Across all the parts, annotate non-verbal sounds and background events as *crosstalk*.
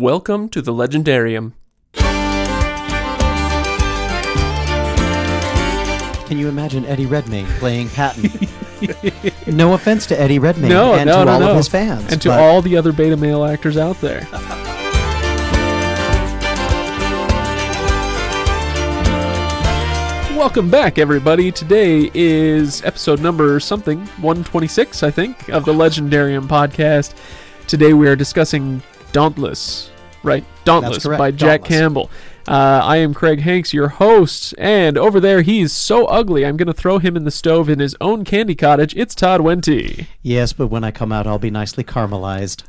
Welcome to the Legendarium. Can you imagine Eddie Redmayne playing Patton? *laughs* no offense to Eddie Redmayne No, and no, to no, all no. of his fans. and to but all the other beta male actors out there. Welcome back, everybody. Today is episode number something, 126, I think, of the Legendarium podcast. Today we are discussing Dauntless, right? Dauntless correct, by Jack Dauntless. Campbell. Uh, I am Craig Hanks, your host, and over there he's so ugly I'm going to throw him in the stove in his own candy cottage. It's Todd Wenty. yes, but when I come out, I'll be nicely caramelized.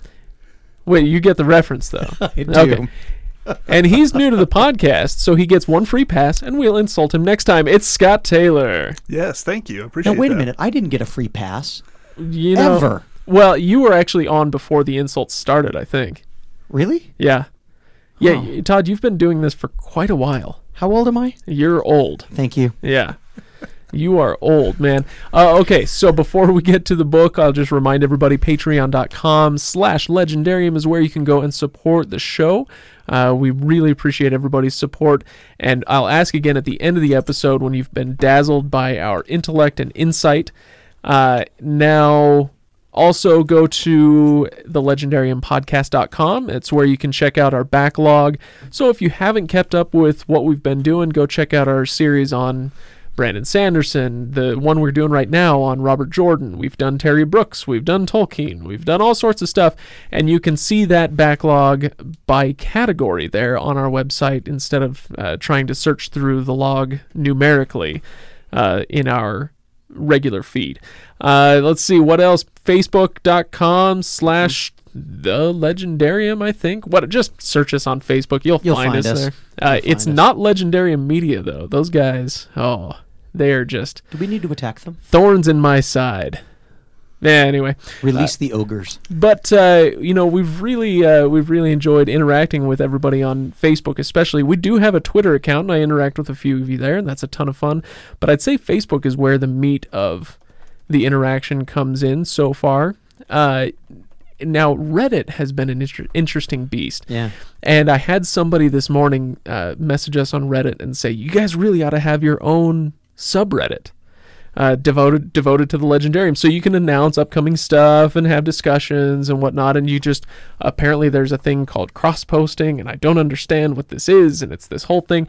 Wait, you get the reference though. *laughs* I do. Okay. and he's new to the podcast, so he gets one free pass, and we'll insult him next time. It's Scott Taylor. Yes, thank you. Appreciate it. Now wait a that. minute, I didn't get a free pass. You know, Ever. Well, you were actually on before the insults started, I think. Really? Yeah. Yeah, Huh. y- Todd, you've been doing this for quite a while. How old am I? You're old. Thank you. Yeah. You are old, man. Uh, okay, so before we get to the book, I'll just remind everybody patreon.com slash legendarium is where you can go and support the show. Uh, we really appreciate everybody's support. And I'll ask again at the end of the episode when you've been dazzled by our intellect and insight. Uh, now, also go to the legendariumpodcast.com. It's where you can check out our backlog. So if you haven't kept up with what we've been doing, go check out our series on Brandon Sanderson, the one we're doing right now on Robert Jordan. We've done Terry Brooks, we've done Tolkien, we've done all sorts of stuff, and you can see that backlog by category there on our website instead of uh, trying to search through the log numerically uh, in our regular feed. Uh, let's see what else. Facebook.com slash the legendarium i think what just search us on facebook you'll, You'll find, find us, us. there uh, You'll it's find us. not legendarium media though those guys oh they're just Do we need to attack them? thorns in my side yeah anyway Release the ogres. but uh, you know we've really uh, we've really enjoyed interacting with everybody on Facebook, especially. We do have a Twitter account, and I interact with a few of you there, and that's a ton of fun. But I'd say Facebook is where the meat of the interaction comes in so far. Uh, now Reddit has been an inter- interesting beast. Yeah. And I had somebody this morning uh, message us on Reddit and say, "You guys really ought to have your own subreddit uh, devoted devoted to the Legendarium, so you can announce upcoming stuff and have discussions and whatnot." And you just apparently there's a thing called cross posting, and I don't understand what this is, and it's this whole thing.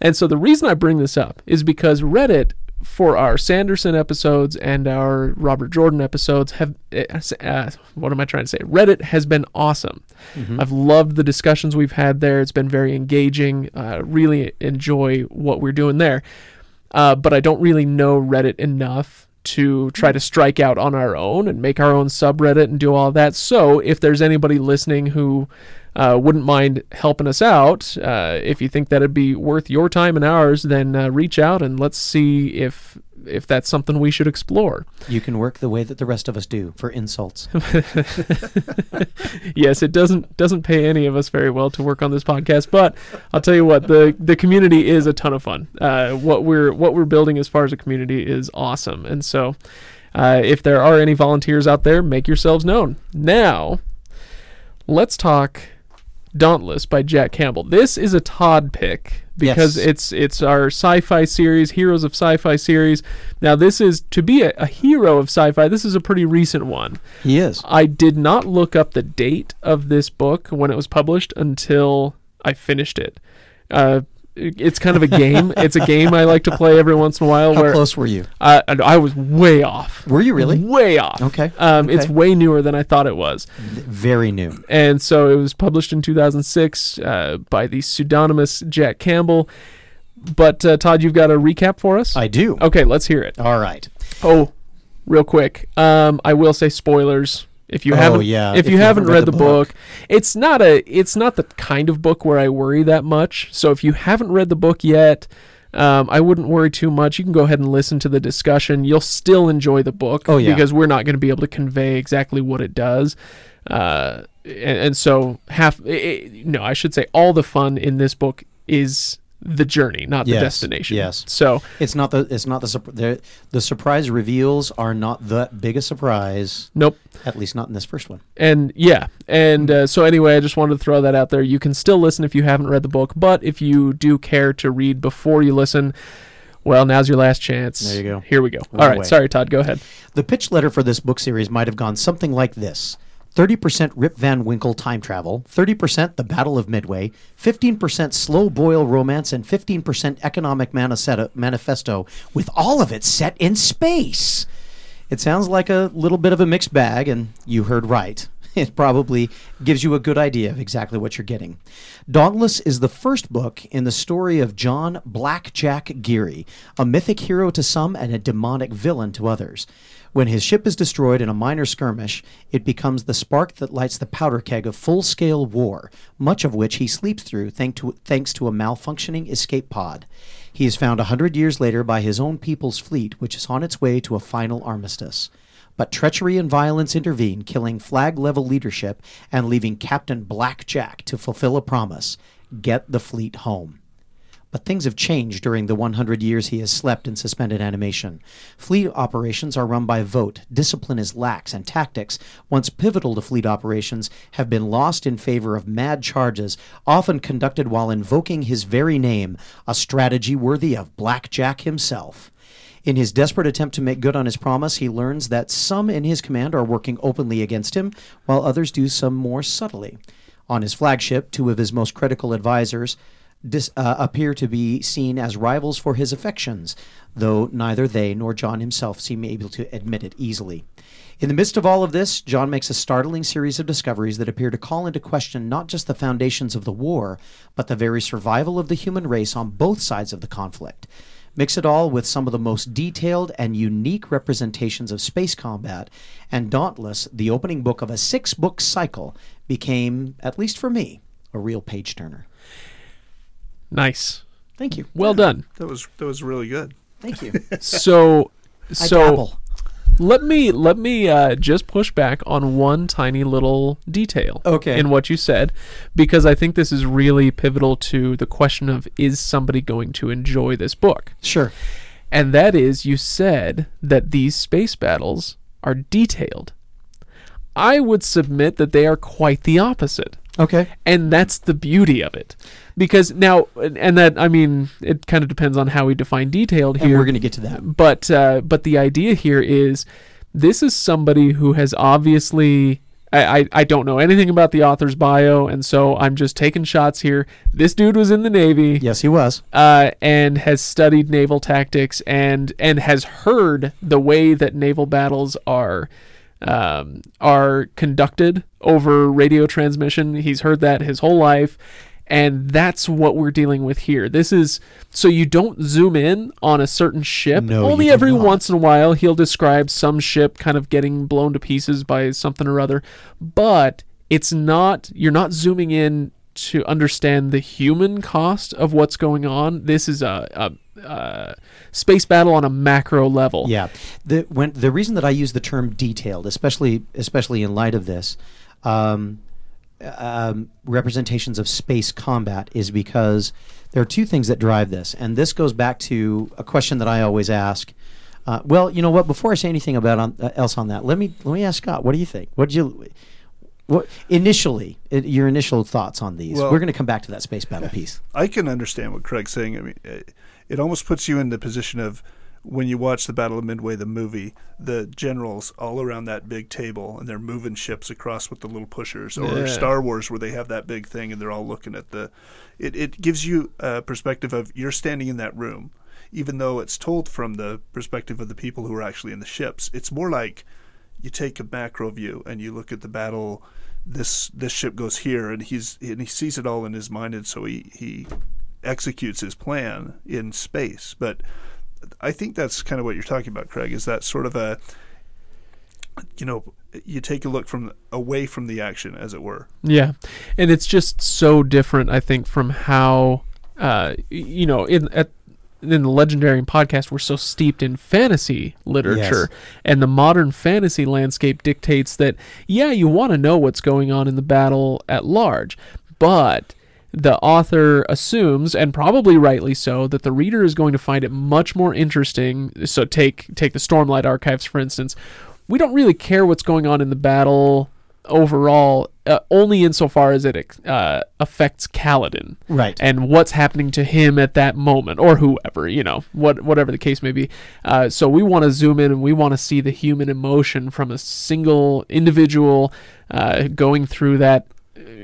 And so the reason I bring this up is because Reddit for our Sanderson episodes and our Robert Jordan episodes have uh, what am I trying to say? Reddit has been awesome. I've loved the discussions we've had there. It's been very engaging. Uh, really enjoy what we're doing there. Uh, but I don't really know Reddit enough to try to strike out on our own and make our own subreddit and do all that. So if there's anybody listening who uh, wouldn't mind helping us out, uh, if you think that'd be worth your time and ours, then uh, reach out and let's see if if that's something we should explore. You can work the way that the rest of us do for insults. *laughs* yes, it doesn't doesn't pay any of us very well to work on this podcast, but I'll tell you what the the community is a ton of fun. Uh, what we're what we're building as far as a community is awesome, and so uh, if there are any volunteers out there, make yourselves known. Now, let's talk Dauntless by Jack Campbell. This is a Todd pick because Yes. it's it's our sci-fi series, Heroes of Sci-Fi series. Now, this is to be a, a hero of sci-fi. This is a pretty recent one. He is. I did not look up the date of this book when it was published until I finished it. Uh, it- it's kind of a game. it's a game I like to play every once in a while. How where close were you? I, I was way off. Were you really? Way off. Okay, Um, It's way newer than I thought it was. Very new. And so it was published in 2006 uh, by the pseudonymous Jack Campbell. But uh, Todd, you've got a recap for us? I do. okay, let's hear it. All right. Oh, real quick. Um, I will say spoilers. If you Oh, haven't, yeah, if, you, haven't read, the book, it's not a, it's not the kind of book where I worry that much. So if you haven't read the book yet, um, I wouldn't worry too much. You can go ahead and listen to the discussion. You'll still enjoy the book. Oh, yeah. because we're not going to be able to convey exactly what it does. Uh, and, and so half, i i no, I should say all the fun in this book is the journey, not the destination. yes. So It's not the it's not the the the surprise reveals are not the biggest surprise. nope. At least not in this first one. And yeah, and uh, so anyway, I just wanted to throw that out there. You can still listen if you haven't read the book, but if you do care to read before you listen, well, now's your last chance. There you go. Here we go. All right, away. sorry, Todd. Go ahead. The pitch letter for this book series might have gone something like this 30% Rip Van Winkle time travel, 30% The Battle of Midway, 15% slow boil romance, and 15% economic manifesto, with all of it set in space. It sounds like a little bit of a mixed bag, and you heard right. *laughs* It probably gives you a good idea of exactly what you're getting. Dauntless is the first book in the story of John Blackjack Geary, a mythic hero to some and a demonic villain to others. When his ship is destroyed in a minor skirmish, it becomes the spark that lights the powder keg of full scale war, much of which he sleeps through thank to, thanks to a malfunctioning escape pod. He is found a hundred years later by his own people's fleet, which is on its way to a final armistice. But treachery and violence intervene, killing flag level leadership and leaving Captain Blackjack to fulfill a promise get the fleet home. But things have changed during the 100 years he has slept in suspended animation. Fleet operations are run by vote, discipline is lax, and tactics, once pivotal to fleet operations, have been lost in favor of mad charges, often conducted while invoking his very name, a strategy worthy of Blackjack himself. In his desperate attempt to make good on his promise, he learns that some in his command are working openly against him, while others do some more subtly. On his flagship, two of his most critical advisors dis, uh, appear to be seen as rivals for his affections, though neither they nor John himself seem able to admit it easily. In the midst of all of this, John makes a startling series of discoveries that appear to call into question not just the foundations of the war, but the very survival of the human race on both sides of the conflict. Mix it all with some of the most detailed and unique representations of space combat, and Dauntless, the opening book of a six book cycle, became, at least for me, a real page turner. Nice. Thank you. Well done. That was that was really good. Thank you. *laughs* So, so let me let me uh, just push back on one tiny little detail Okay. in what you said because I think this is really pivotal to the question of is somebody going to enjoy this book? Sure. And that is you said that these space battles are detailed. I would submit that they are quite the opposite. Okay. And that's the beauty of it. Because now and that I mean it kind of depends on how we define detailed And here we're going to get to that. but uh, but the idea here is this is somebody who has obviously I, I, I don't know anything about the author's bio and so I'm just taking shots here. This dude was in the Navy Yes, he was. uh, and has studied naval tactics and and has heard the way that naval battles are um, are conducted over radio transmission. He's heard that his whole life. And that's what we're dealing with here. This is so you don't zoom in on a certain ship. No, Only every not. once in a while he'll describe some ship kind of getting blown to pieces by something or other. But it's not you're not zooming in to understand the human cost of what's going on. This is a, a, a space battle on a macro level. Yeah. The when the reason that I use the term detailed, especially especially in light of this, um, um, representations of space combat, is because there are two things that drive this, and this goes back to a question that I always ask. Uh, well, you know what? Before I say anything about on, uh, else on that, let me let me ask Scott. What do you think? What did you? What initially? It, your initial thoughts on these? Well- We're going to come back to that space battle piece. I can understand what Craig's saying. I mean, it, almost puts you in the position of when you watch the Battle of Midway, the movie, the generals all around that big table and they're moving ships across with the little pushers, or Yeah. Star Wars where they have that big thing and they're all looking at the. It, it gives you a perspective of you're standing in that room, even though it's told from the perspective of the people who are actually in the ships. It's more like you take a macro view and you look at the battle. This this ship goes here, and he's and he sees it all in his mind, and so he he executes his plan in space. But I think that's kind of what you're talking about, Craig. Is that sort of a you know you take a look from away from the action, as it were. Yeah, and it's just so different. I think from how uh, you know in at in the Legendarium podcast we're so steeped in fantasy literature and the modern fantasy landscape dictates that yeah you want to know what's going on in the battle at large but the author assumes, and probably rightly so, that the reader is going to find it much more interesting. So take take the Stormlight archives for instance. We don't really care what's going on in the battle overall, uh, only insofar as it uh, affects Kaladin Right. and what's happening to him at that moment or whoever you know what whatever the case may be uh, so we want to zoom in and we want to see the human emotion from a single individual uh, going through that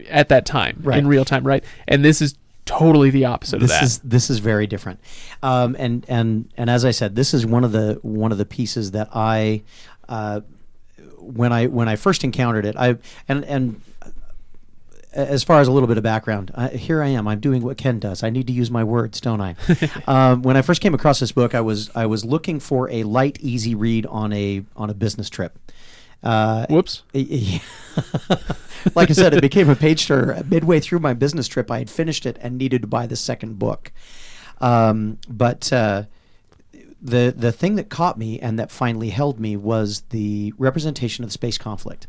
at that time Right. in real time right and this is totally the opposite this of that is this is very different um, and and and as i said this is one of the one of the pieces that i uh, when i when i first encountered it i and and as far as a little bit of background, uh, here I am. I'm doing what Ken does. I need to use my words, don't I? *laughs* um, when I first came across this book, I was I was looking for a light, easy read on a on a business trip. Uh, whoops *laughs* like I said, it became a page turner. Midway through my business trip, I had finished it and needed to buy the second book. Um, but uh, the the thing that caught me and that finally held me was the representation of space conflict.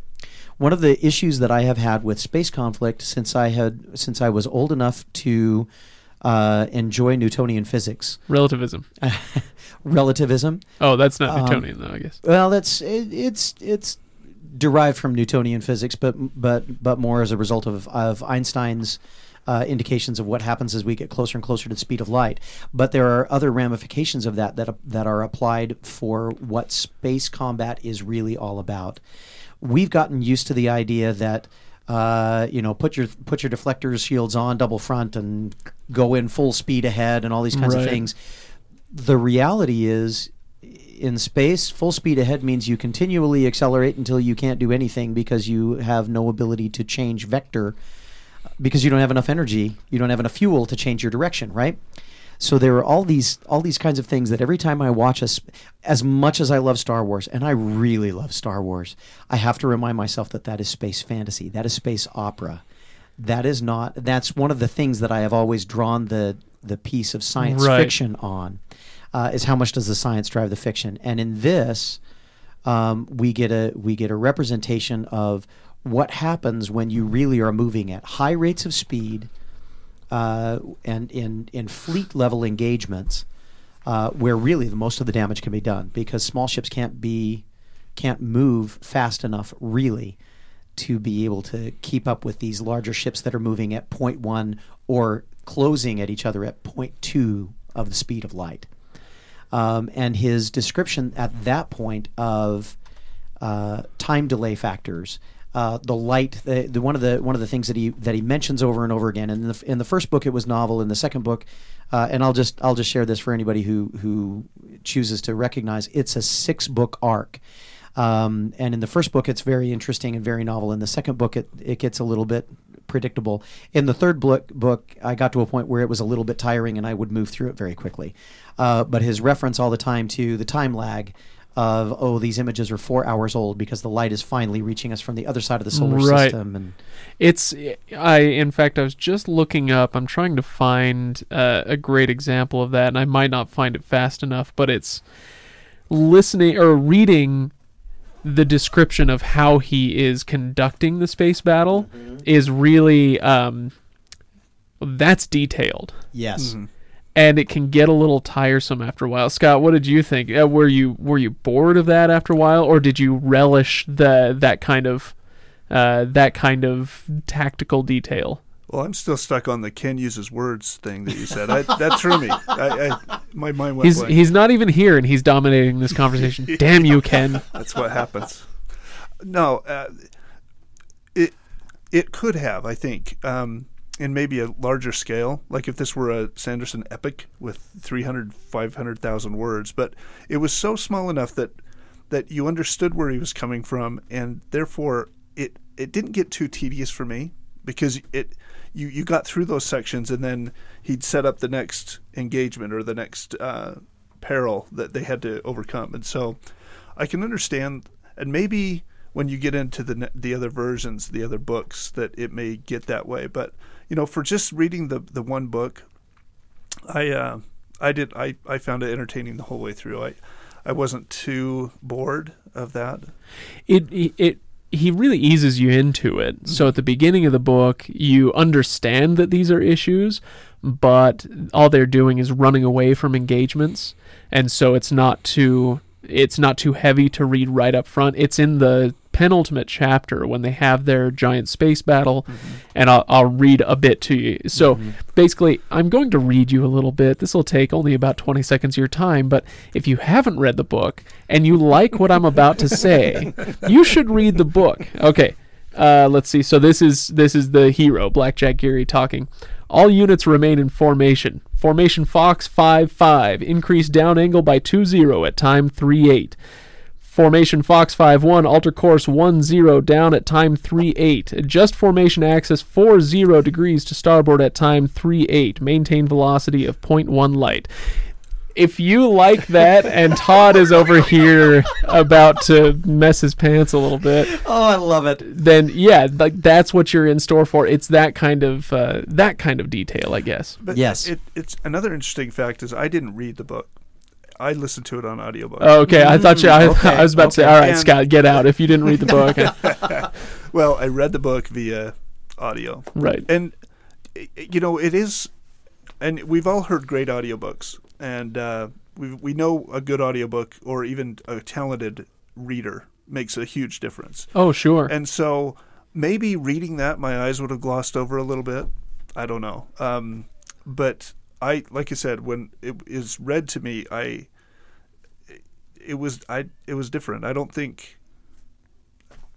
One of the issues that I have had with space conflict since I had since I was old enough to uh, enjoy Newtonian physics, relativism *laughs* relativism. oh that's not Um, newtonian though i guess Well, that's it, it's it's derived from Newtonian physics, but but but more as a result of of Einstein's uh, indications of what happens as we get closer and closer to the speed of light. But there are other ramifications of that that that are applied for what space combat is really all about. We've gotten used to the idea that. Uh, you know, put your put your deflectors shields on, double front, and go in full speed ahead, and all these kinds of things. The reality is, in space, full speed ahead means you continually accelerate until you can't do anything because you have no ability to change vector because you don't have enough energy, you don't have enough fuel to change your direction, right? So there are all these all these kinds of things that every time I watch us as much as I love Star Wars and I really love Star Wars, I have to remind myself that that is space fantasy. That is space opera. That is not that's one of the things that I have always drawn the the piece of science Right. fiction on uh, is how much does the science drive the fiction? And in this, um, we get a we get a representation of what happens when you really are moving at high rates of speed uh, and in in fleet level engagements, uh, where really the most of the damage can be done because small ships can't be can't move fast enough really to be able to keep up with these larger ships that are moving at 0.1 or closing at each other at 0.2 of the speed of light. Um, and his description at that point of uh, time delay factors, uh, the light, the, the one of the one of the things that he that he mentions over and over again. And in the in the first book, it was novel. In the second book, uh, and I'll just I'll just share this for anybody who who chooses to recognize it's a six book arc. Um, and in the first book, it's very interesting and very novel. In the second book, it, it gets a little bit predictable. In the third book, book, I got to a point where it was a little bit tiring and I would move through it very quickly. Uh, but his reference all the time to the time lag of, oh, these images are four hours old because the light is finally reaching us from the other side of the solar Right. system. And It's I in fact I was just looking up. I'm trying to find uh, a great example of that, and I might not find it fast enough. But it's listening or reading the description of how he is conducting the space battle is really um, that's detailed, yes. And it can get a little tiresome after a while. Scott, what did you think? Uh, were you were you bored of that after a while, or did you relish the that kind of uh, that kind of tactical detail? Well, I'm still stuck on the Ken uses words thing that you said. I, that threw me. I, I, my mind went He's blank. he's not even here, and he's dominating this conversation. *laughs* Damn you, Ken. *laughs* That's what happens. No, uh, it it could have, I think, um, in maybe a larger scale. Like if this were a Sanderson epic with 300, 500,000 words, but it was so small enough that that you understood where he was coming from, and therefore it it didn't get too tedious for me because it you you got through those sections, and then he'd set up the next engagement or the next uh, peril that they had to overcome, and so I can understand, and maybe when you get into the the other versions, the other books, that it may get that way. But you know, for just reading the the one book, I uh, I did I, I found it entertaining the whole way through. I I wasn't too bored of that. It it he really eases you into it. So at the beginning of the book, you understand that these are issues, but all they're doing is running away from engagements, and so it's not too it's not too heavy to read right up front. It's in the penultimate chapter when they have their giant space battle, and I'll, I'll read a bit to you. So basically, I'm going to read you a little bit. This will take only about 20 seconds of your time, but if you haven't read the book and you like what I'm about to say, *laughs* you should read the book. Okay. Uh, let's see. So this is this is the hero, Blackjack Geary, talking. All units remain in formation. Formation Fox 5 5. Increase down angle by 2 0 at time 3 8. Formation Fox 5 1. Alter course 1 0 down at time 3 8. Adjust formation axis 4 0 degrees to starboard at time 3 8. Maintain velocity of 0.1 light. If you like that, and *laughs* Todd is over here about to mess his pants a little bit, Oh, I love it. then yeah, like that's what you're in store for. It's that kind of uh, that kind of detail, I guess. But Yes. it, it's another interesting fact is I didn't read the book. I listened to it on audiobook. Oh, okay, I thought you. I, okay, *laughs* I was about to say, all right, And- Scott, get out if you didn't read the *laughs* book. *laughs* Well, I read the book via audio. right. and you know it is and we've all heard great audiobooks and uh, we we know a good audiobook or even a talented reader makes a huge difference Oh, sure. and so maybe reading that my eyes would have glossed over a little bit i don't know um, but i like i said when it is read to me i it was i it was different i don't think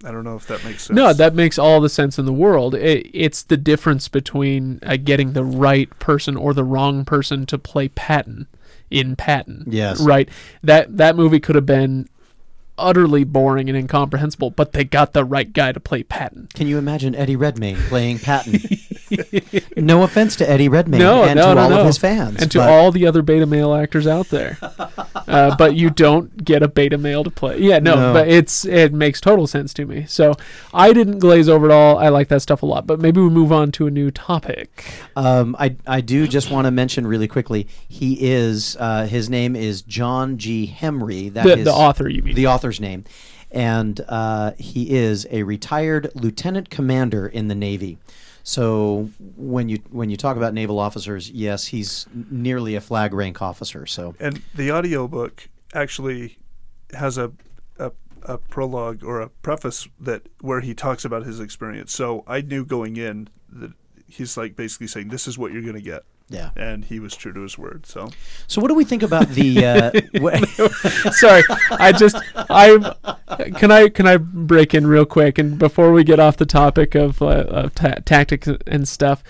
i don't know if that makes sense No, that makes all the sense in the world. It, it's the difference between uh, getting the right person or the wrong person to play Patton in Patton. Yes. Right. That that movie could have been utterly boring and incomprehensible, but they got the right guy to play Patton. Can you imagine Eddie Redmayne playing Patton? *laughs* *laughs* no offense to Eddie Redmayne No, and no, to no, all of his fans. and to all the other beta male actors out there. *laughs* uh, but you don't get a beta male to play. Yeah, no, but it's it makes total sense to me. So I didn't glaze over at all. I like that stuff a lot. But maybe we move on to a new topic. Um, I, I do just want to mention really quickly. He is uh, his name is John G. Hemry. That The, is the author, you mean? the author's name, and uh, he is a retired lieutenant commander in the Navy. So when you when you talk about naval officers, yes, he's nearly a flag rank officer. So And the audiobook actually has a, a a prologue or a preface that where he talks about his experience. So I knew going in that he's like basically saying this is what you're going to get. Yeah. And he was true to his word. So So what do we think about the? Uh, *laughs* *laughs* Sorry, I just I can I can I break in real quick and before we get off the topic of, uh, of ta- tactics and stuff,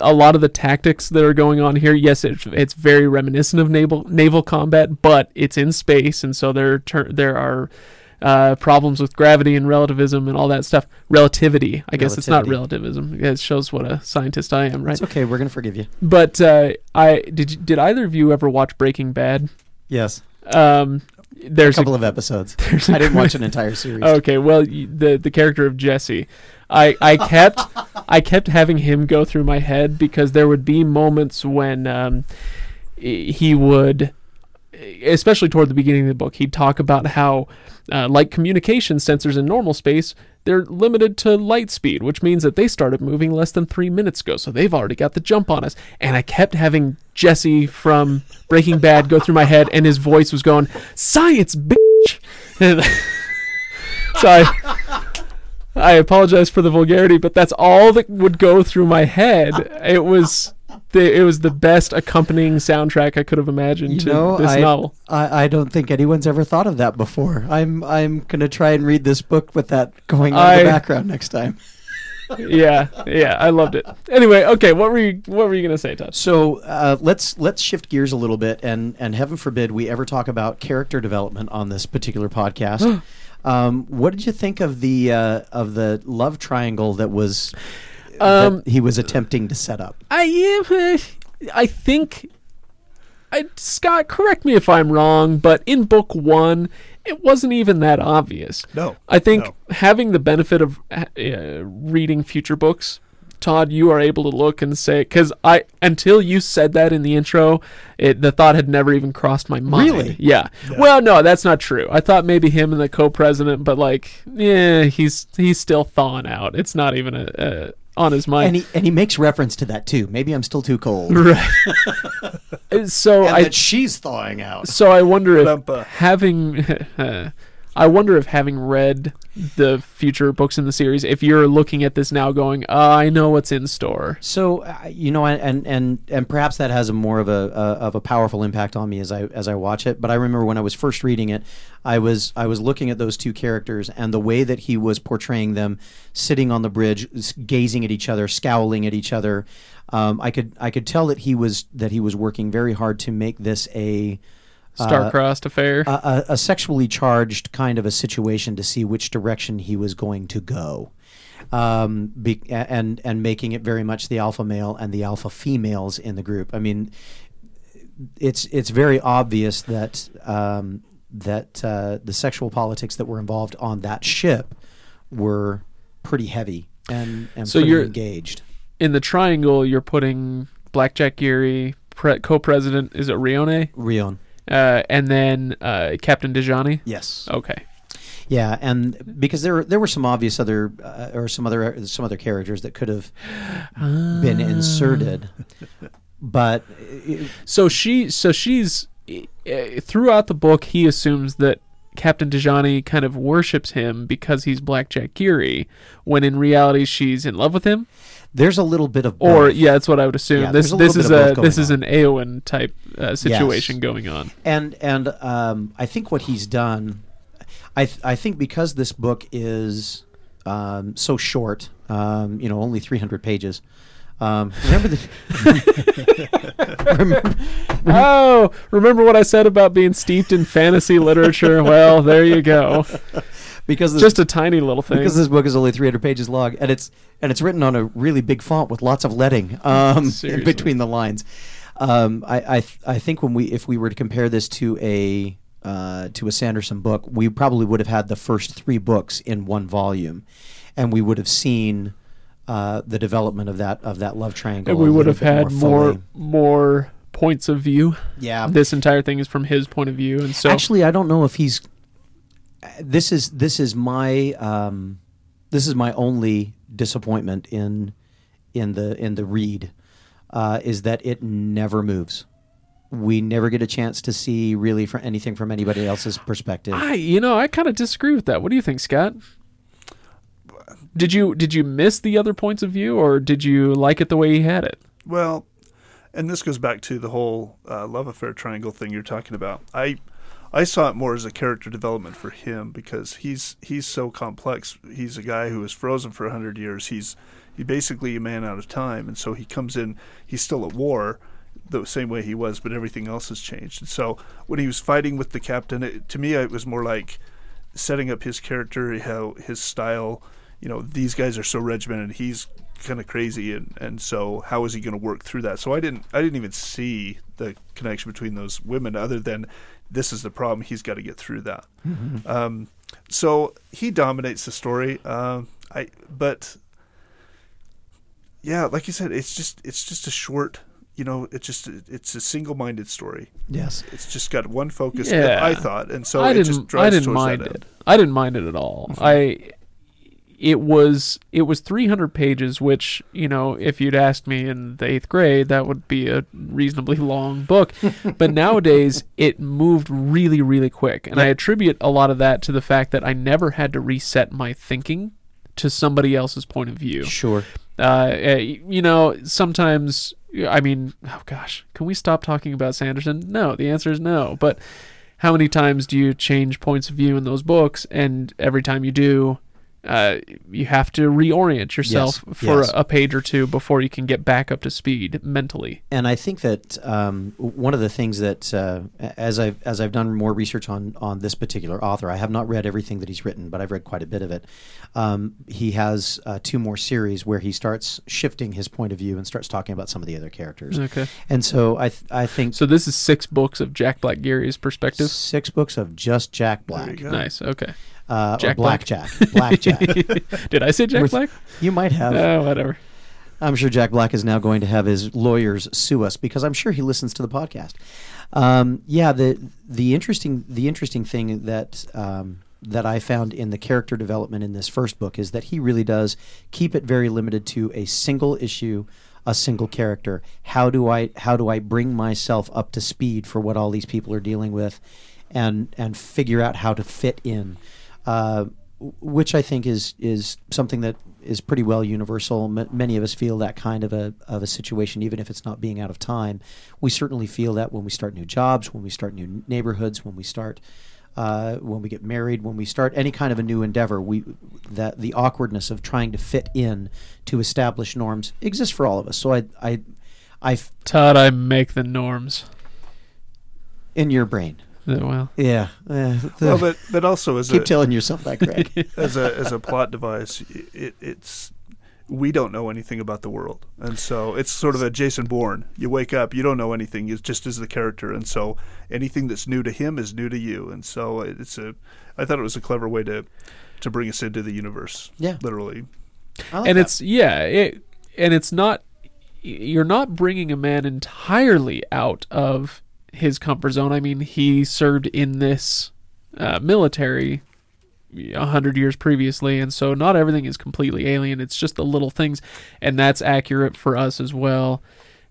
a lot of the tactics that are going on here, yes, it's it's very reminiscent of naval naval combat, but it's in space, and so there ter- there are. Uh, problems with gravity and relativism and all that stuff. Relativity. I guess it's not relativism. It shows what a scientist I am, right? it's okay. We're gonna forgive you. But uh, I did. You, did either of you ever watch Breaking Bad? Yes. Um, A there's couple of episodes. *laughs* there's a I didn't watch an *laughs* entire series. Okay, well, the the character of Jesse, I I kept I kept having him go through my head because there would be moments when um, he would, especially toward the beginning of the book, he'd talk about how, uh, like communication sensors in normal space, they're limited to light speed, which means that they started moving less than three minutes ago, so they've already got the jump on us. And I kept having Jesse from Breaking Bad go through my head, and his voice was going, "Science, bitch." *laughs* So I, I apologize for the vulgarity, but that's all that would go through my head. It was the it was the best accompanying soundtrack I could have imagined You to know, this I, novel. I I don't think anyone's ever thought of that before. I'm I'm gonna try and read this book with that going on in the background next time. *laughs* yeah, yeah, I loved it. Anyway, okay, what were you what were you gonna say, Todd? So uh, let's let's shift gears a little bit, and and heaven forbid we ever talk about character development on this particular podcast. *gasps* um, what did you think of the uh, of the love triangle that was Um, that he was attempting to set up? I am. I think. I, Scott, correct me if I'm wrong, but in book one, it wasn't even that obvious. No, I think no. having the benefit of uh, reading future books, Todd, you are able to look and say because I until you said that in the intro, it the thought had never even crossed my mind. Really? Yeah. Well, no, that's not true. I thought maybe him and the co-president, but like, yeah, he's he's still thawing out. It's not even a, a on his mind. And he and he makes reference to that too. Maybe I'm still too cold. right. *laughs* so And I that she's thawing out. so I wonder if Ba-dum-ba. having *laughs* I wonder if having read the future books in the series, if you're looking at this now going, oh, I know what's in store. So uh, you know, and and and perhaps that has a more of a of a powerful impact on me as I as I watch it. But I remember when I was first reading it, I was I was looking at those two characters and the way that he was portraying them, sitting on the bridge, gazing at each other, scowling at each other. Um, I could I could tell that he was that he was working very hard to make this a Star-crossed affair. a, a, sexually charged kind of a situation to see which direction he was going to go. Um, be, and and making it very much the alpha male and the alpha females in the group. I mean, it's it's very obvious that um, that uh, the sexual politics that were involved on that ship were pretty heavy and and So pretty you're- engaged. in the triangle, you're putting Blackjack Geary, pre- co-president, is it Rione? Rion, Uh, and then uh, Captain Desjani? yes. Okay. Yeah, and because there were there were some obvious other uh, or some other some other characters that could have been inserted, but it, So she, so she's throughout the book. He assumes that Captain Desjani kind of worships him because he's Blackjack Geary, when in reality she's in love with him. There's a little bit of Or yeah, that's what I would assume. Yeah, this this is a this going is an Eowyn type uh, situation Yes. going on. and and um, I think what he's done, I th- I think because this book is um, so short, um, you know, only 300 pages. Um, remember the *laughs* remember, oh, remember what I said about being steeped in fantasy literature? Well, there you go. Because this, Just a tiny little thing. because this book is only 300 pages long and it's and it's written on a really big font with lots of leading *laughs* um, between the lines um, I, I th- I think when we if we were to compare this to a uh, to a Sanderson book we probably would have had the first three books in one volume and we would have seen uh, the development of that of that love triangle and we would have had more fully. more points of view. yeah This entire thing is from his point of view, and so Actually, I don't know if he's. This is this is my um, this is my only disappointment in in the in the read uh, is that it never moves. We never get a chance to see really for anything from anybody else's perspective. I, you know, I kind of disagree with that. What do you think, Scott? Did you did you miss the other points of view, or did you like it the way he had it? Well, and this goes back to the whole uh, love affair triangle thing you're talking about. I I saw it more as a character development for him because he's he's so complex. He's a guy who was frozen for hundred years. He's he basically a man out of time, and so he comes in. He's still at war, the same way he was, but everything else has changed. And so when he was fighting with the captain, it, to me it was more like setting up his character, how his style. You know, these guys are so regimented. He's kind of crazy, and, and so how is he going to work through that? So I didn't I didn't even see the connection between those women, other than this is the problem. He's got to get through that. Um, so he dominates the story. Um, I but yeah, like you said, it's just it's just a short. You know, it's just it's a single-minded story. yes, It's just got one focus. Yeah. I thought, and so I it didn't. drives I didn't mind that end. it. I didn't mind it at all. I. It was it was 300 pages, which you know, if you'd asked me in the eighth grade, that would be a reasonably long book. *laughs* but nowadays, it moved really, really quick, and I attribute a lot of that to the fact that I never had to reset my thinking to somebody else's point of view. sure. Uh, eh, you know, sometimes I mean, oh gosh, can we stop talking about Sanderson? No, the answer is no. But how many times do you change points of view in those books? And every time you do, uh, you have to reorient yourself Yes, for yes. A, a page or two before you can get back up to speed mentally. and I think that um, one of the things that uh, as I've as I've done more research on on this particular author, I have not read everything that he's written, but I've read quite a bit of it. Um, he has uh, two more series where he starts shifting his point of view and starts talking about some of the other characters. Okay. And so I th- I think So this is six books of Jack Black Geary's perspective. six books of just Jack There you Black, go. Nice. Okay. Uh, Jack or Black Black. Jack, *laughs* Did I say Jack With- Black? you might have. Oh, whatever. I'm sure Jack Black is now going to have his lawyers sue us because I'm sure he listens to the podcast. Um, yeah, the the interesting the interesting thing that um, that I found in the character development in this first book is that he really does keep it very limited to a single issue, a single character. How do I how do I bring myself up to speed for what all these people are dealing with, and and figure out how to fit in. Uh, which I think is is something that is pretty well universal. M- many of us feel that kind of a of a situation, even if it's not being out of time. We certainly feel that when we start new jobs, when we start new neighborhoods, when we start uh, when we get married, when we start any kind of a new endeavor, we that the awkwardness of trying to fit in to established norms exists for all of us. So I I I f- Todd, I make the norms. in your brain. Well, Yeah. Uh, Well, but but also as keep a telling yourself that, Greg. *laughs* as a as a plot device, it, it's we don't know anything about the world, and so it's sort of a Jason Bourne. You wake up, you don't know anything. It's just as the character, and so anything that's new to him is new to you, and so it's a. I thought it was a clever way to to bring us into the universe. Yeah. literally. Like and that. it's yeah, it, and it's not. You're not bringing a man entirely out of his comfort zone. I mean, he served in this uh, military a hundred years previously, and so not everything is completely alien. It's just the little things, and that's accurate for us as well.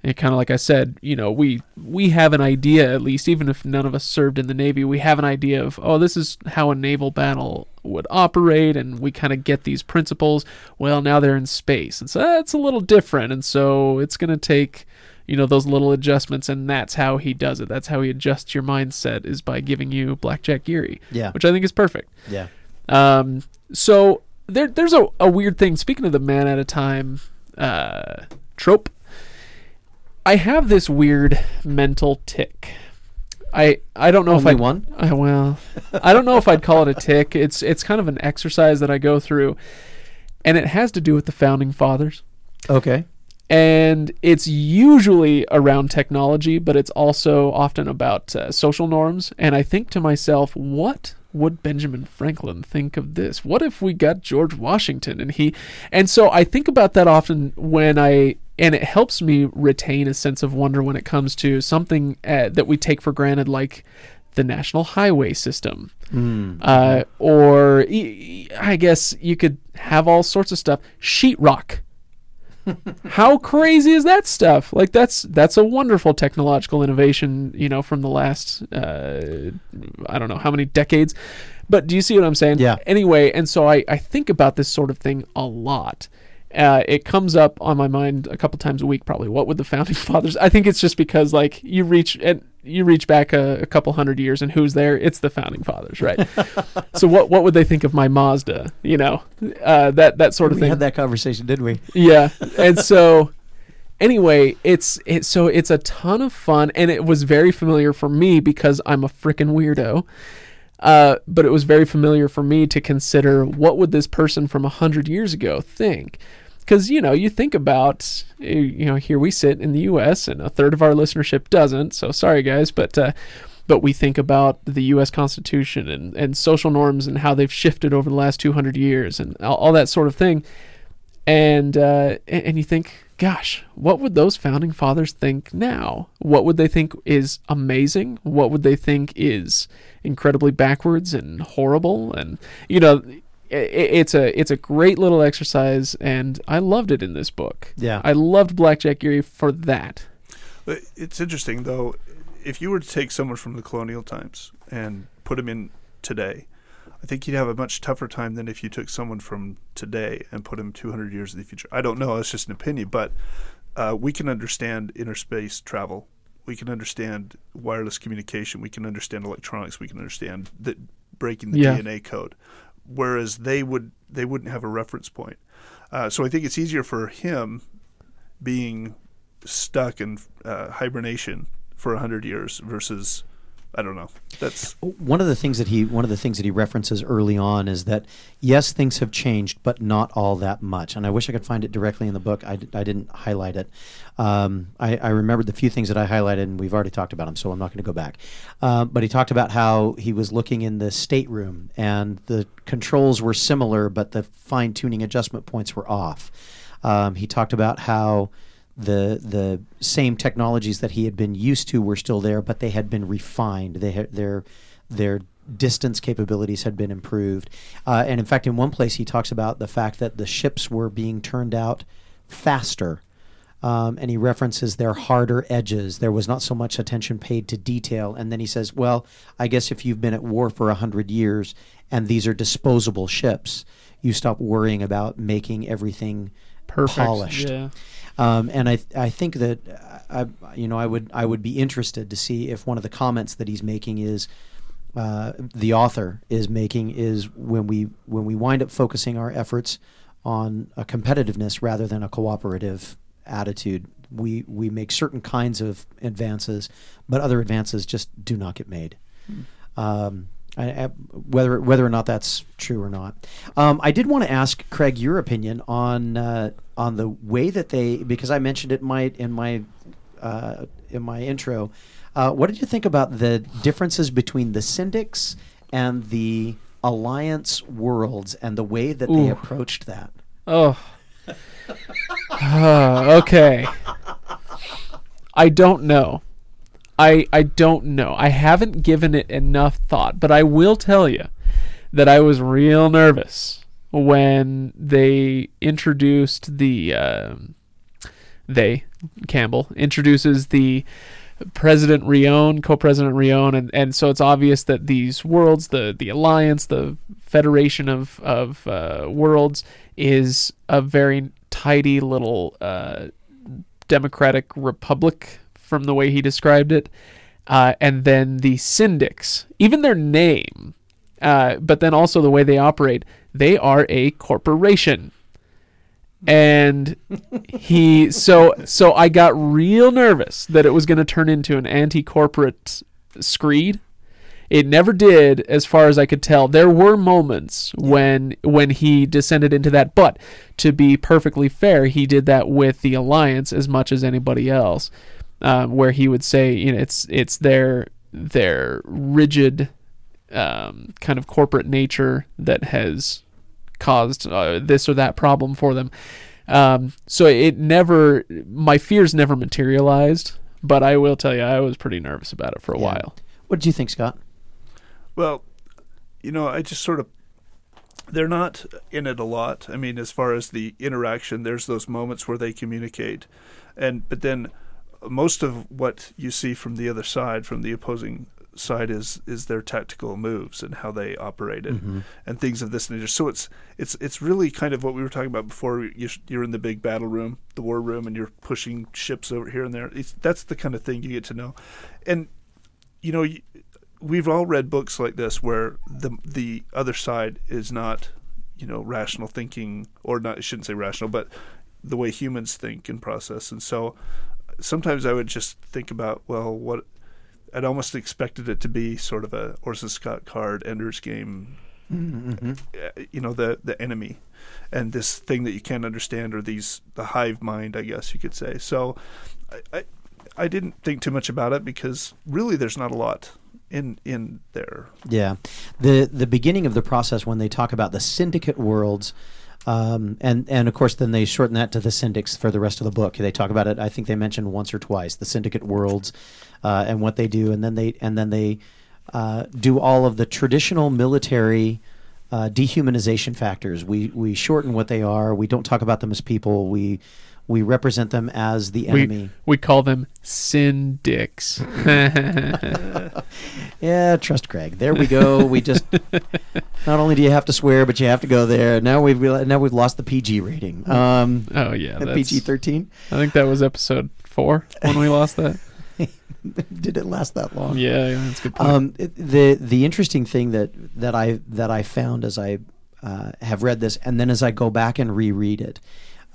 And kind of like I said, you know, we we have an idea at least, even if none of us served in the Navy, we have an idea of oh, this is how a naval battle would operate, and we kind of get these principles. Well, now they're in space, and so that's a little different, and so it's going to take you know those little adjustments, and that's how he does it. That's how he adjusts your mindset is by giving you Blackjack Geary, Yeah. which I think is perfect. yeah. Um, so there, there's a, a weird thing. Speaking of the man at a time uh, trope, I have this weird mental tick. I I don't know Only if I one? I, well, I don't know if I'd call it a tick. It's it's kind of an exercise that I go through, and it has to do with the founding fathers Okay. And it's usually around technology, but it's also often about uh, social norms. And I think to myself, what would Benjamin Franklin think of this? What if we got George Washington and he? And so I think about that often when I. And it helps me retain a sense of wonder when it comes to something uh, that we take for granted, like the national highway system, uh, or I guess you could have all sorts of stuff. Sheetrock, how crazy is that stuff? Like that's that's a wonderful technological innovation you know from the last uh, i don't know how many decades. But do you see what i'm saying? Yeah. anyway and so i, I think about this sort of thing a lot uh, it comes up on my mind a couple times a week probably. What would the founding *laughs* fathers i think it's just because like you reach and you reach back a, a couple hundred years and who's there? It's the founding fathers right? *laughs* So what what would they think of my mazda you know? Uh, that that sort of We thing. had that conversation, didn't we? *laughs* yeah. And so anyway it's it so it's a ton of fun and it was very familiar for me because i'm a freaking weirdo uh, but it was very familiar for me to consider what would this person from a hundred years ago think because you know you think about uh, you know here we sit in the us and a third of our listenership doesn't so sorry guys but uh, but we think about the U.S. Constitution and, and social norms and how they've shifted over the last 200 years and all, that sort of thing and uh, and you think, gosh, what would those founding fathers think now? What would they think is amazing? What would they think is incredibly backwards and horrible? And you know, i- i- it's a it's a great little exercise, and I loved it in this book. Yeah. I loved Blackjack Geary for that. It's interesting though. If you were to take someone from the colonial times and put them in today, I think you'd have a much tougher time than if you took someone from today and put them 200 years in the future. I don't know. It's just an opinion, but uh, we can understand interspace travel. We can understand wireless communication. We can understand electronics. We can understand that breaking the Yeah. DNA code, whereas they would they wouldn't have a reference point. Uh, so I think it's easier for him being stuck in uh, hibernation for hundred years versus I don't know. That's One of the things that he one of the things that he references early on is that yes, things have changed, but not all that much. And I wish I could find it directly in the book. I, I didn't highlight it. Um, I, I remembered the few things that I highlighted, and we've already talked about them, so I'm not going to go back. Uh, but he talked about how he was looking in the stateroom, and the controls were similar, but the fine tuning adjustment points were off. Um, he talked about how the the same technologies that he had been used to were still there, but they had been refined. They had their their distance capabilities had been improved. Uh, and in fact, in one place, he talks about the fact that the ships were being turned out faster. Um, and he references their harder edges. There was not so much attention paid to detail. And then he says, Well, I guess if you've been at war for a 100 years and these are disposable ships, you stop worrying about making everything Perfect. polished. Yeah. Um, and I, I think that uh, I, you know, I would, I would be interested to see if one of the comments that he's making is, uh, the author is making is when we, when we wind up focusing our efforts on a competitiveness rather than a cooperative attitude, we, we make certain kinds of advances, but other advances just do not get made. Um, I, I, whether whether or not that's true or not, um, I did want to ask Craig your opinion on uh, on the way that they because I mentioned it in my in my uh, in my intro. Uh, what did you think about the differences between the syndics and the alliance worlds and the way that they approached that? Oh. Ah, *laughs* okay. I don't know. I I don't know. I haven't given it enough thought, but I will tell you that I was real nervous when they introduced the um they Campbell introduces the President Rione, co-president Rione, and, and so it's obvious that these worlds, the the alliance, the federation of of uh, worlds, is a very tidy little uh, democratic republic from the way he described it, uh, and then the syndics, even their name, uh, but then also the way they operate, they are a corporation and he *laughs* so so I got real nervous that it was going to turn into an anti-corporate screed. It never did, as far as I could tell. There were moments when when he descended into that, but to be perfectly fair, he did that with the alliance as much as anybody else, um, where he would say, you know, it's it's their their rigid um, kind of corporate nature that has caused uh, this or that problem for them. Um, so it never, my fears never materialized, but I will tell you, I was pretty nervous about it for a Yeah. while. What did you think, Scott? Well, you know, I just sort of they're not in it a lot. I mean, as far as the interaction, there's those moments where they communicate, and but then most of what you see from the other side, from the opposing side, is is their tactical moves and how they operate it, mm-hmm. and things of this nature. So it's it's it's really kind of what we were talking about before. You, sh- you're in the big battle room, the war room, and you're pushing ships over here and there. It's, that's the kind of thing you get to know, and you know. We've all read books like this where the the other side is not, you know, rational thinking or not. I shouldn't say rational, but the way humans think and process. And so sometimes I would just think about, well, what I'd almost expected it to be sort of a Orson Scott Card Ender's Game. uh, You know the the enemy, and this thing that you can't understand, or these the hive mind, I guess you could say. So, I, I I didn't think too much about it because really there's not a lot in in there. Yeah, the the beginning of the process when they talk about the syndicate worlds, um, and and of course then they shorten that to the syndics for the rest of the book. They talk about it. I think they mentioned once or twice the syndicate worlds, uh, and what they do, and then they and then they uh, do all of the traditional military. Uh, dehumanization factors. We we shorten what they are. We don't talk about them as people. We we represent them as the enemy. We we call them syndics. *laughs* Yeah, trust Craig. There we go. We just *laughs* not only do you have to swear, but you have to go there. Now we've now we've lost the PG rating. Um, oh yeah, PG thirteen. I think that was episode four when we lost that. *laughs* Did it last that long? Yeah, yeah that's a good point. Um, the the interesting thing that that I that I found as I uh, have read this, and then as I go back and reread it,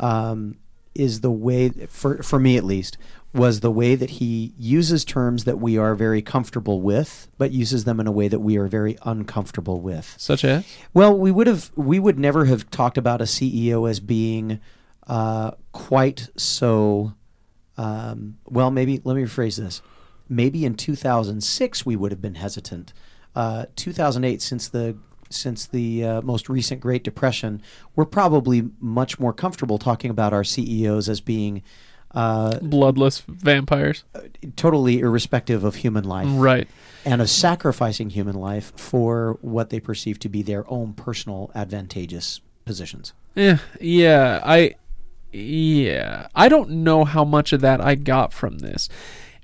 um, is the way for for me at least was the way that he uses terms that we are very comfortable with, but uses them in a way that we are very uncomfortable with. Such as Well, we would have we would never have talked about a CEO as being uh, quite so. Um, well, maybe let me rephrase this. Maybe in 2006 we would have been hesitant. Uh, 2008, since the since the uh, most recent Great Depression, we're probably much more comfortable talking about our CEOs as being uh, Bloodless vampires. totally irrespective of human life Right. and of sacrificing human life for what they perceive to be their own personal advantageous positions. Yeah, yeah, I yeah. I don't know how much of that I got from this.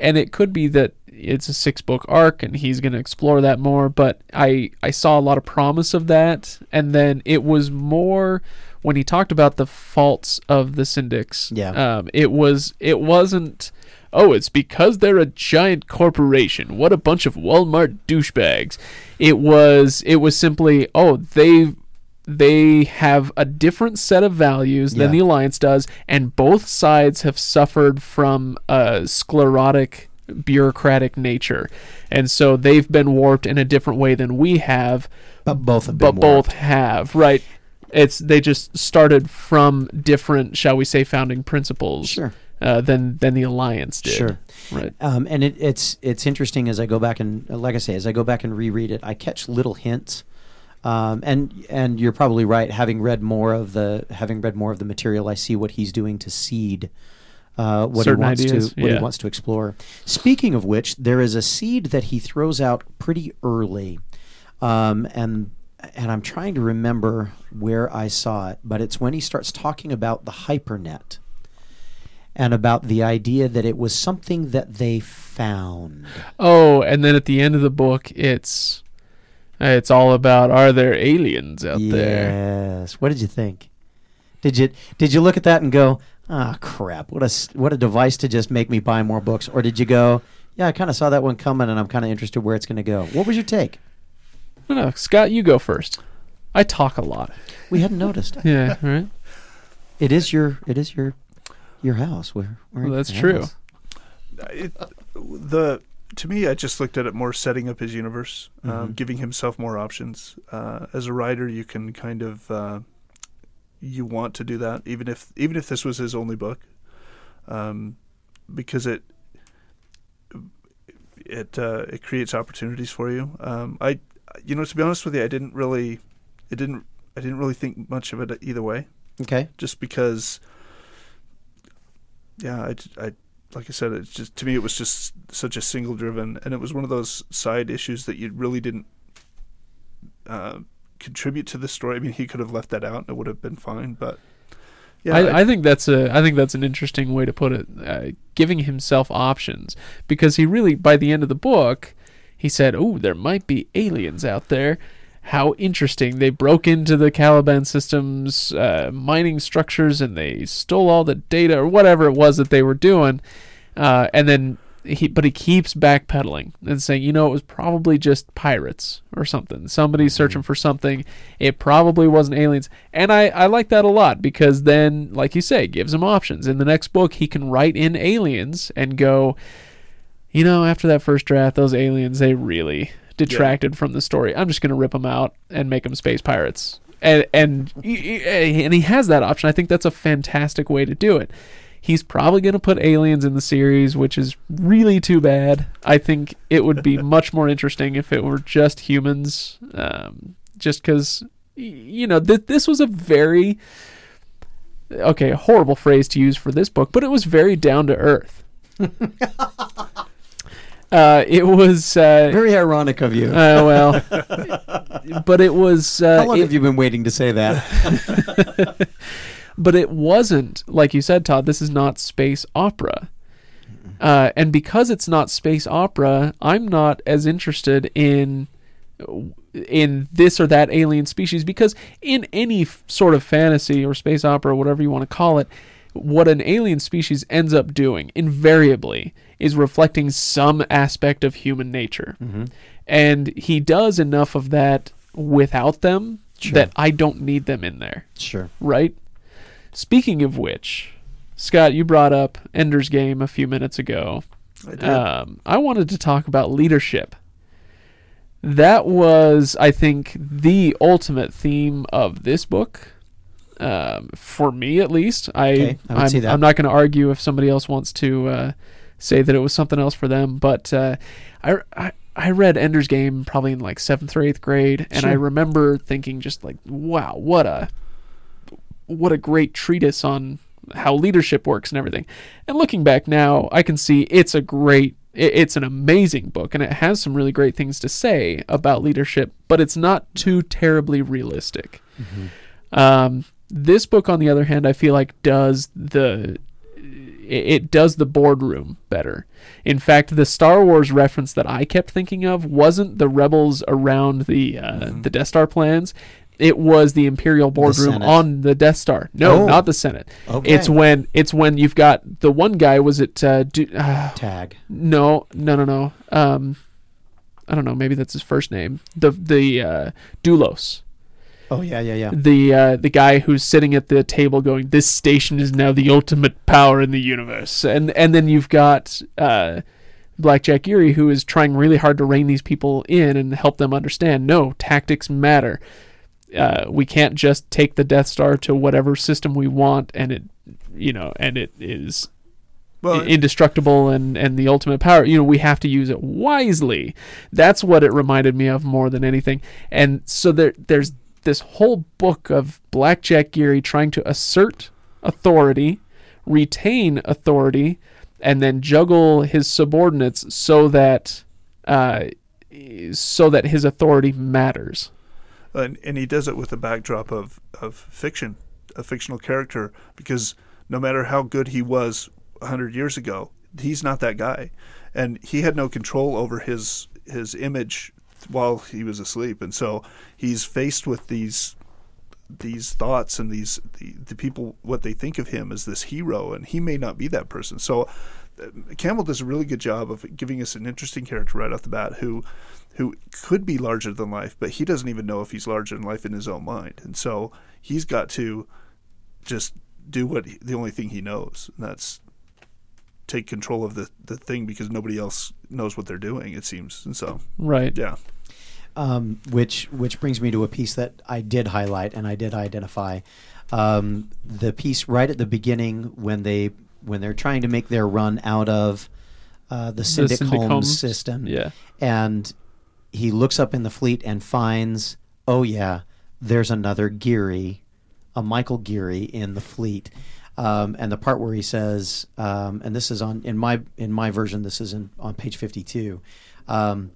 And it could be that it's a six book arc and he's going to explore that more, but I I saw a lot of promise of that and then it was more when he talked about the faults of the syndics. Yeah. Um it was it wasn't Oh, it's because they're a giant corporation. What a bunch of Walmart douchebags. It was it was simply, oh, they they have a different set of values than Yeah. the alliance does and both sides have suffered from a sclerotic bureaucratic nature and so they've been warped in a different way than we have But both have been but both warped. have right it's they just started from different shall we say founding principles Sure. uh, than than the alliance did Sure. right Um, and it, it's it's interesting as I go back and like I say, as I go back and reread it, I catch little hints. Um, and and you're probably right. Having read more of the having read more of the material, I see what he's doing to seed uh, what Certain he wants ideas, to what yeah. he wants to explore. Speaking of which, there is a seed that he throws out pretty early, um, and and I'm trying to remember where I saw it, but it's when he starts talking about the hypernet and about the idea that it was something that they found. oh and then at the end of the book it's it's all about are there aliens out there Yes. What did you think? Did you did you look at that and go, "Ah, crap! What a s- what a device to just make me buy more books"? Or did you go, "Yeah, I kind of saw that one coming, and I'm kind of interested where it's going to go"? What was your take? no, no, scott you go first i talk a lot We hadn't noticed. *laughs* yeah right It is your it is your your house. We're, we're in Well, that's your true. it, the to me, I just looked at it more setting up his universe, um, Mhm. giving himself more options. Uh, as a writer, you can kind of uh, you want to do that, even if even if this was his only book, um, because it it uh, it creates opportunities for you. Um, I you know to be honest with you, I didn't really it didn't I didn't really think much of it either way Okay. just because yeah I, I like i said it's just to me it was just such a single driven and it was one of those side issues that you really didn't uh, contribute to the story i mean he could have left that out and it would have been fine but yeah I, I think that's a I think that's an interesting way to put it. Uh, giving himself options because he really by the end of the book he said, "Oh, there might be aliens out there." How interesting! They broke into the Kaliban systems uh, mining structures and they stole all the data or whatever it was that they were doing. Uh, and then he, but he keeps backpedaling and saying, you know, it was probably just pirates or something. Somebody's searching for something. It probably wasn't aliens. And I, I like that a lot because then, like you say, gives him options. In the next book, he can write in aliens and go, you know, after that first draft, those aliens, they really detracted from the story. I'm just going to rip them out and make them space pirates. And, and, and he has that option. I think that's a fantastic way to do it. He's probably going to put aliens in the series, which is really too bad. I think it would be *laughs* much more interesting if it were just humans, um, just because, you know, th- this was a very, okay, a horrible phrase to use for this book, but it was very down to earth. *laughs* uh, it was, uh, Very ironic of you. uh, well, *laughs* but it was. Uh, How long it- have you been waiting to say that? *laughs* but it wasn't like you said todd this is not space opera uh, and because it's not space opera i'm not as interested in in this or that alien species because in any f- sort of fantasy or space opera whatever you want to call it what an alien species ends up doing invariably is reflecting some aspect of human nature and he does enough of that without them Sure. that i don't need them in there sure. right? Speaking of which, Scott, you brought up Ender's Game a few minutes ago. I did. Um, I wanted to talk about leadership. That was, I think, the ultimate theme of this book. Um, for me, at least, I, okay, I I'm, see that. I'm not going to argue if somebody else wants to uh, say that it was something else for them. But uh, I, I, I read Ender's Game probably in like seventh or eighth grade, and I remember thinking just like, wow, what a what a great treatise on how leadership works and everything. And looking back now, I can see it's a great, it's an amazing book, and it has some really great things to say about leadership, but it's not too terribly realistic. Um, this book, on the other hand, I feel like does the it it does the boardroom better. In fact, the Star Wars reference that I kept thinking of wasn't the rebels around the uh, the Death Star plans. It was the Imperial boardroom Senate. on the Death Star. No, Oh. not the Senate. Okay. It's when it's when you've got the one guy. Was it? Uh, du- uh, Tag. no, no, no, no. Um, I don't know. Maybe that's his first name. The the uh, Doulos Oh yeah, yeah, yeah. the uh, the guy who's sitting at the table going, "This station is now the ultimate power in the universe," and and then you've got uh, Blackjack Geary who is trying really hard to rein these people in and help them understand. No, tactics matter. Uh, we can't just take the Death Star to whatever system we want, and it, you know, and it is Well, indestructible and and the ultimate power you know we have to use it wisely that's what it reminded me of more than anything and so there there's this whole book of blackjack geary trying to assert authority retain authority and then juggle his subordinates so that uh so that his authority matters. And, and he does it with a backdrop of, of fiction, a fictional character, because no matter how good he was a hundred years ago, he's not that guy, and he had no control over his his image while he was asleep, and so he's faced with these these thoughts and these the, the people what they think of him as this hero, and he may not be that person. So uh, Campbell does a really good job of giving us an interesting character right off the bat who who could be larger than life, but he doesn't even know if he's larger than life in his own mind. And so he's got to just do what he, the only thing he knows, and that's take control of the, the thing because nobody else knows what they're doing, it seems. And so, right yeah. um, which which brings me to a piece that I did highlight and I did identify. Um, the piece right at the beginning when they when they're trying to make their run out of uh, the Syndic Syndic Holmes Holmes? system, yeah and he looks up in the fleet and finds, oh yeah, there's another Geary, a Michael Geary in the fleet. Um, and the part where he says, um, and this is on in my in my version, this is in, on page fifty two. Um,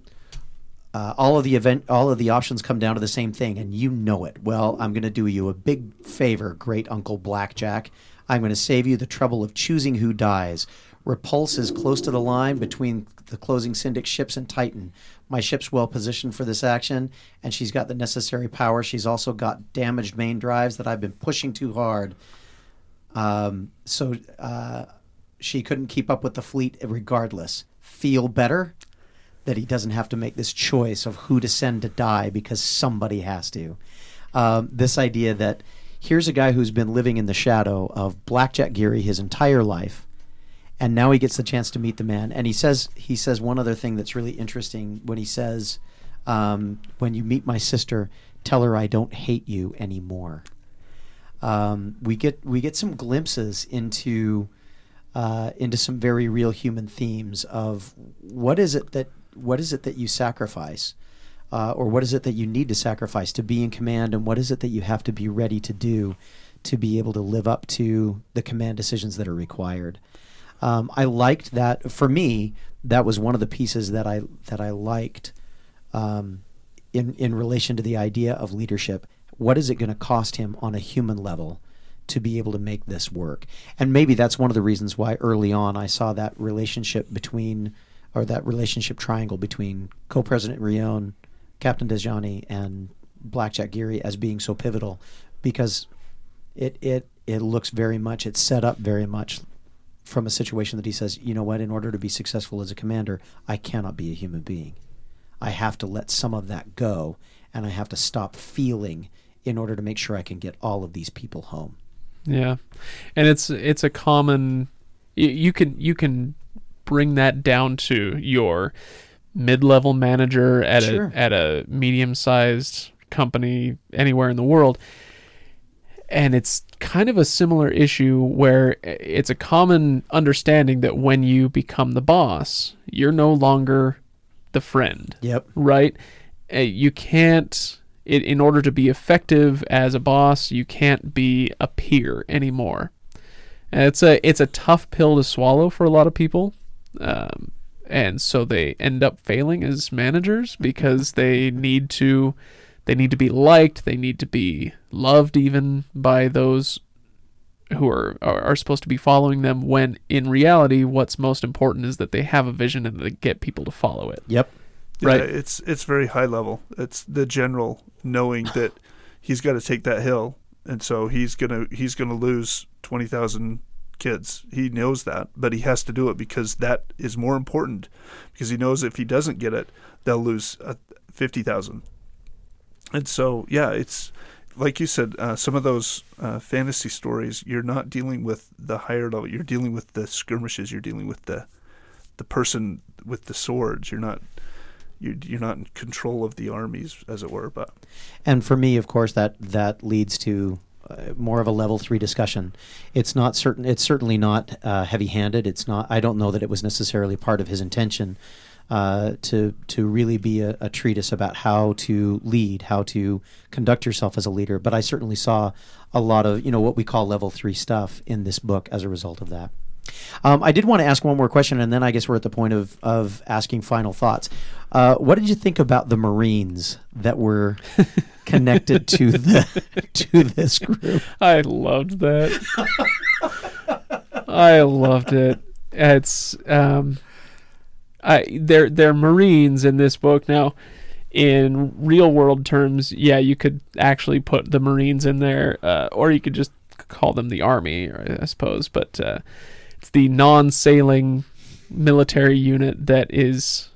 uh, all of the event, all of the options come down to the same thing, and you know it. Well, I'm going to do you a big favor, great Uncle Blackjack. I'm going to save you the trouble of choosing who dies. Repulse is close to the line between the closing Syndic ships and Titan. My ship's well positioned for this action, and she's got the necessary power. She's also got damaged main drives that I've been pushing too hard. Um, so uh, she couldn't keep up with the fleet regardless. Feel better that he doesn't have to make this choice of who to send to die because somebody has to. Um, this idea that here's a guy who's been living in the shadow of Blackjack Geary his entire life, and now he gets the chance to meet the man. And he says he says one other thing that's really interesting when he says, um, "When you meet my sister, tell her I don't hate you anymore." Um, we get we get some glimpses into uh, into some very real human themes of what is it that what is it that you sacrifice, uh, or what is it that you need to sacrifice to be in command, and what is it that you have to be ready to do to be able to live up to the command decisions that are required. Um, I liked that. For me, that was one of the pieces that I that I liked um, in in relation to the idea of leadership. What is it going to cost him on a human level to be able to make this work? And maybe that's one of the reasons why early on I saw that relationship between, or that relationship triangle between co-president Rione, Captain Desjani, and Blackjack Geary as being so pivotal, because it it it looks very much it's set up very much from a situation that he says, you know what, in order to be successful as a commander, I cannot be a human being. I have to let some of that go and I have to stop feeling in order to make sure I can get all of these people home. Yeah, and it's it's a common. You, you can you can bring that down to your mid-level manager at Sure. a at a medium-sized company anywhere in the world, and it's kind of a similar issue where it's a common understanding that when you become the boss, you're no longer the friend Yep. right? Uh, you can't, it, in order to be effective as a boss, you can't be a peer anymore. And it's a it's a tough pill to swallow for a lot of people, um, and so they end up failing as managers because they need to they need to be liked, they need to be loved even by those who are, are supposed to be following them. When in reality, what's most important is that they have a vision and they get people to follow it. Yep. Right. Yeah, it's it's very high level. It's the general knowing that he's got to take that hill, and so he's gonna he's gonna lose twenty thousand kids. He knows that, but he has to do it because that is more important. Because he knows if he doesn't get it, they'll lose uh, fifty thousand. And so, yeah, it's like you said. Uh, some of those uh, fantasy stories, you're not dealing with the higher level. You're dealing with the skirmishes. You're dealing with the the person with the swords. You're not you're, you're not in control of the armies, as it were. But And for me, of course, that that leads to uh, more of a level three discussion. It's not certain. It's certainly not uh, heavy-handed. It's not. I don't know that it was necessarily part of his intention uh, to to really be a, a treatise about how to lead, how to conduct yourself as a leader. But I certainly saw a lot of you know what we call level three stuff in this book as a result of that. Um, I did want to ask one more question, and then I guess we're at the point of, of asking final thoughts. Uh, what did you think about the Marines that were *laughs* connected to the *laughs* to this group? I loved that. I loved it. It's um, I they're they're Marines in this book now. In real world terms, yeah, you could actually put the Marines in there, uh, or you could just call them the Army, I suppose. But uh, it's the non-sailing military unit that is,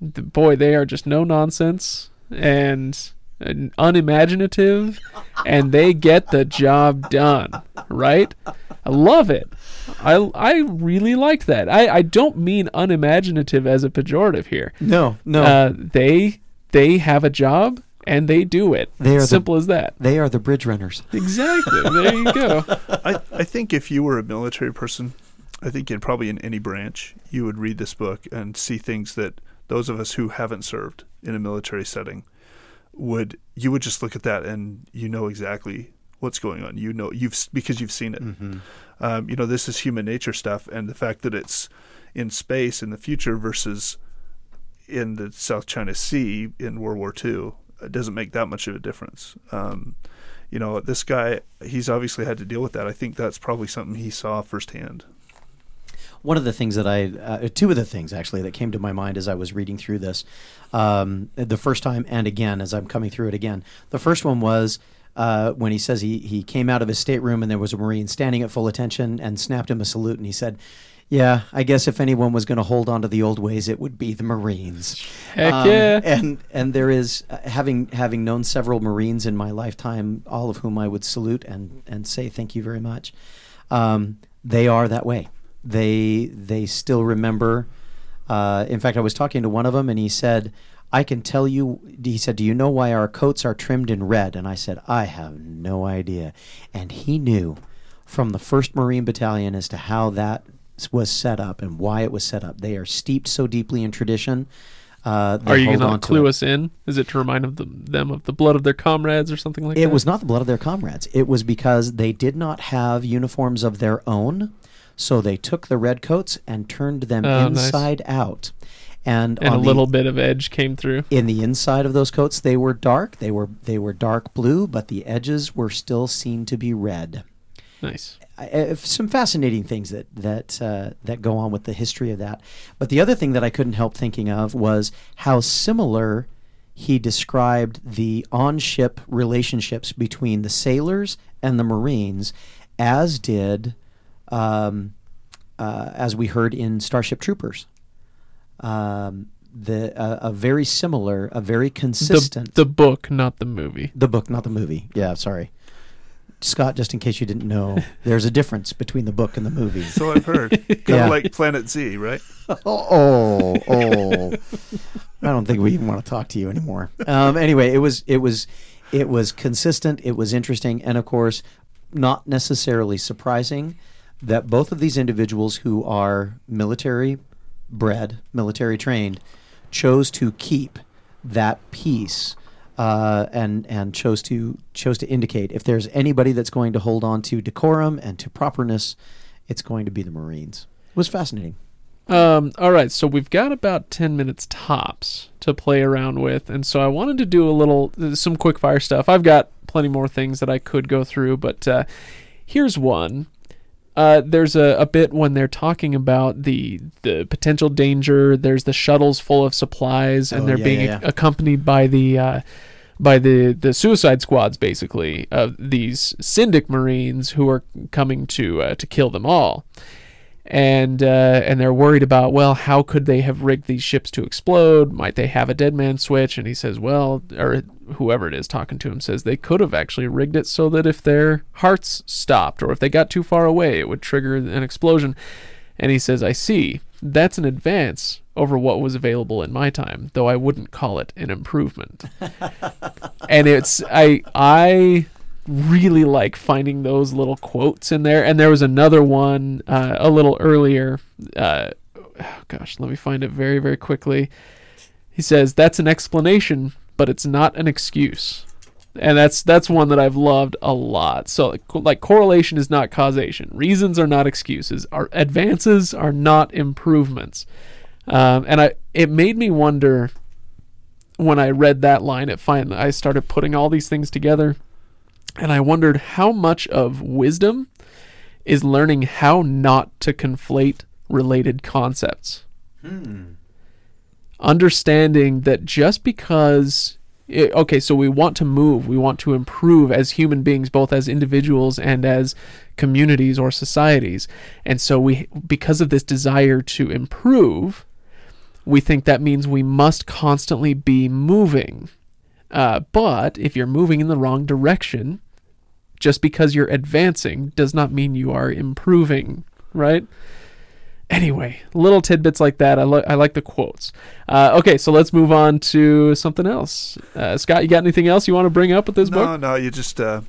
the, boy, they are just no nonsense and and unimaginative, *laughs* and they get the job done. Right? I love it. I I really like that. I I don't mean unimaginative as a pejorative here. No, no, Uh, they they have a job and they do it. They are the- Simple as that. they are the bridge runners. Exactly. There you go. *laughs* I, I think if you were a military person, I think in probably in any branch, you would read this book and see things that those of us who haven't served in a military setting would you would just look at that and you know exactly what's going on. You know you've because you've seen it. Um, you know this is human nature stuff, and the fact that it's in space in the future versus in the South China Sea in World War II it doesn't make that much of a difference. Um, you know, this guy, he's obviously had to deal with that. I think that's probably something he saw firsthand. One of the things that I, uh, two of the things actually that came to my mind as I was reading through this, um, the first time and again as I'm coming through it again. The first one was uh, when he says he, he came out of his stateroom and there was a Marine standing at full attention and snapped him a salute and he said, yeah, I guess if anyone was going to hold on to the old ways, it would be the Marines. Heck Um, yeah. And and there is uh, having having known several Marines in my lifetime, all of whom I would salute and and say thank you very much. Um, they are that way. They they still remember. Uh, in fact, I was talking to one of them, and he said, "I can tell you." He said, "Do you know why our coats are trimmed in red?" And I said, "I have no idea." And he knew from the First Marine Battalion as to how that was set up and why it was set up. They are steeped so deeply in tradition. Uh, they Are you going to clue it. us in? Is it to remind of the, them of the blood of their comrades or something like that? It was not the blood of their comrades. It was because they did not have uniforms of their own, so they took the red coats and turned them Oh, nice. inside out. And, and a the- little bit of edge came through. in the inside of those coats, they were dark. They were they were dark blue, but the edges were still seen to be red. Nice. uh, some fascinating things that that uh, that go on with the history of that. But the other thing that I couldn't help thinking of was how similar he described the on-ship relationships between the sailors and the Marines, as did, um, uh, as we heard in Starship Troopers. Um, the uh, a very similar, a very The, consistent. the book, not the movie. The book, not the movie. Yeah, sorry. Scott, just in case you didn't know, there's a difference between the book and the movie. So I've heard. *laughs* kind Yeah. of like Planet Z, right? *laughs* oh, oh, oh. *laughs* I don't think we even want to talk to you anymore. Um, anyway, it was it was it was consistent. It was interesting, and of course, not necessarily surprising that both of these individuals who are military bred, military trained, chose to keep that piece uh, and and chose to chose to indicate if there's anybody that's going to hold on to decorum and to properness, it's going to be the Marines. It was fascinating. Um, all right, so we've got about 10 minutes tops to play around with. And so I wanted to do a little, some quick fire stuff. I've got plenty more things that I could go through, but uh, here's one. Uh, there's a, a bit when they're talking about the the potential danger. There's the shuttles full of supplies, and Oh, they're yeah, being yeah, yeah. accompanied by the uh, by the the suicide squads, basically of these Syndic Marines who are coming to uh, to kill them all and uh, and they're worried about well how could they have rigged these ships to explode might they have a dead man switch and he says well or whoever it is talking to him says they could have actually rigged it so that if their hearts stopped or if they got too far away it would trigger an explosion and he says i see that's an advance over what was available in my time though i wouldn't call it an improvement *laughs* and it's i i really like finding those little quotes in there. And there was another one uh, a little earlier. Uh, oh gosh, let me find it very, very quickly. He says, That's an explanation, but it's not an excuse. And that's that's one that I've loved a lot. So like, correlation is not causation. Reasons are not excuses. Our advances are not improvements. Um, and I it made me wonder when I read that line. It finally I started putting all these things together and I wondered how much of wisdom is learning how not to conflate related concepts. Understanding that just because it, okay, so we want to move, we want to improve as human beings, both as individuals and as communities or societies. And so we because of this desire to improve, we think that means we must constantly be moving. Uh, but if you're moving in the wrong direction, just because you're advancing does not mean you are improving, right? Anyway, little tidbits like that. I, li- I like the quotes. Uh, okay, so let's move on to something else. Uh, Scott, you got anything else you want to bring up with this no, book? no, no, you just uh,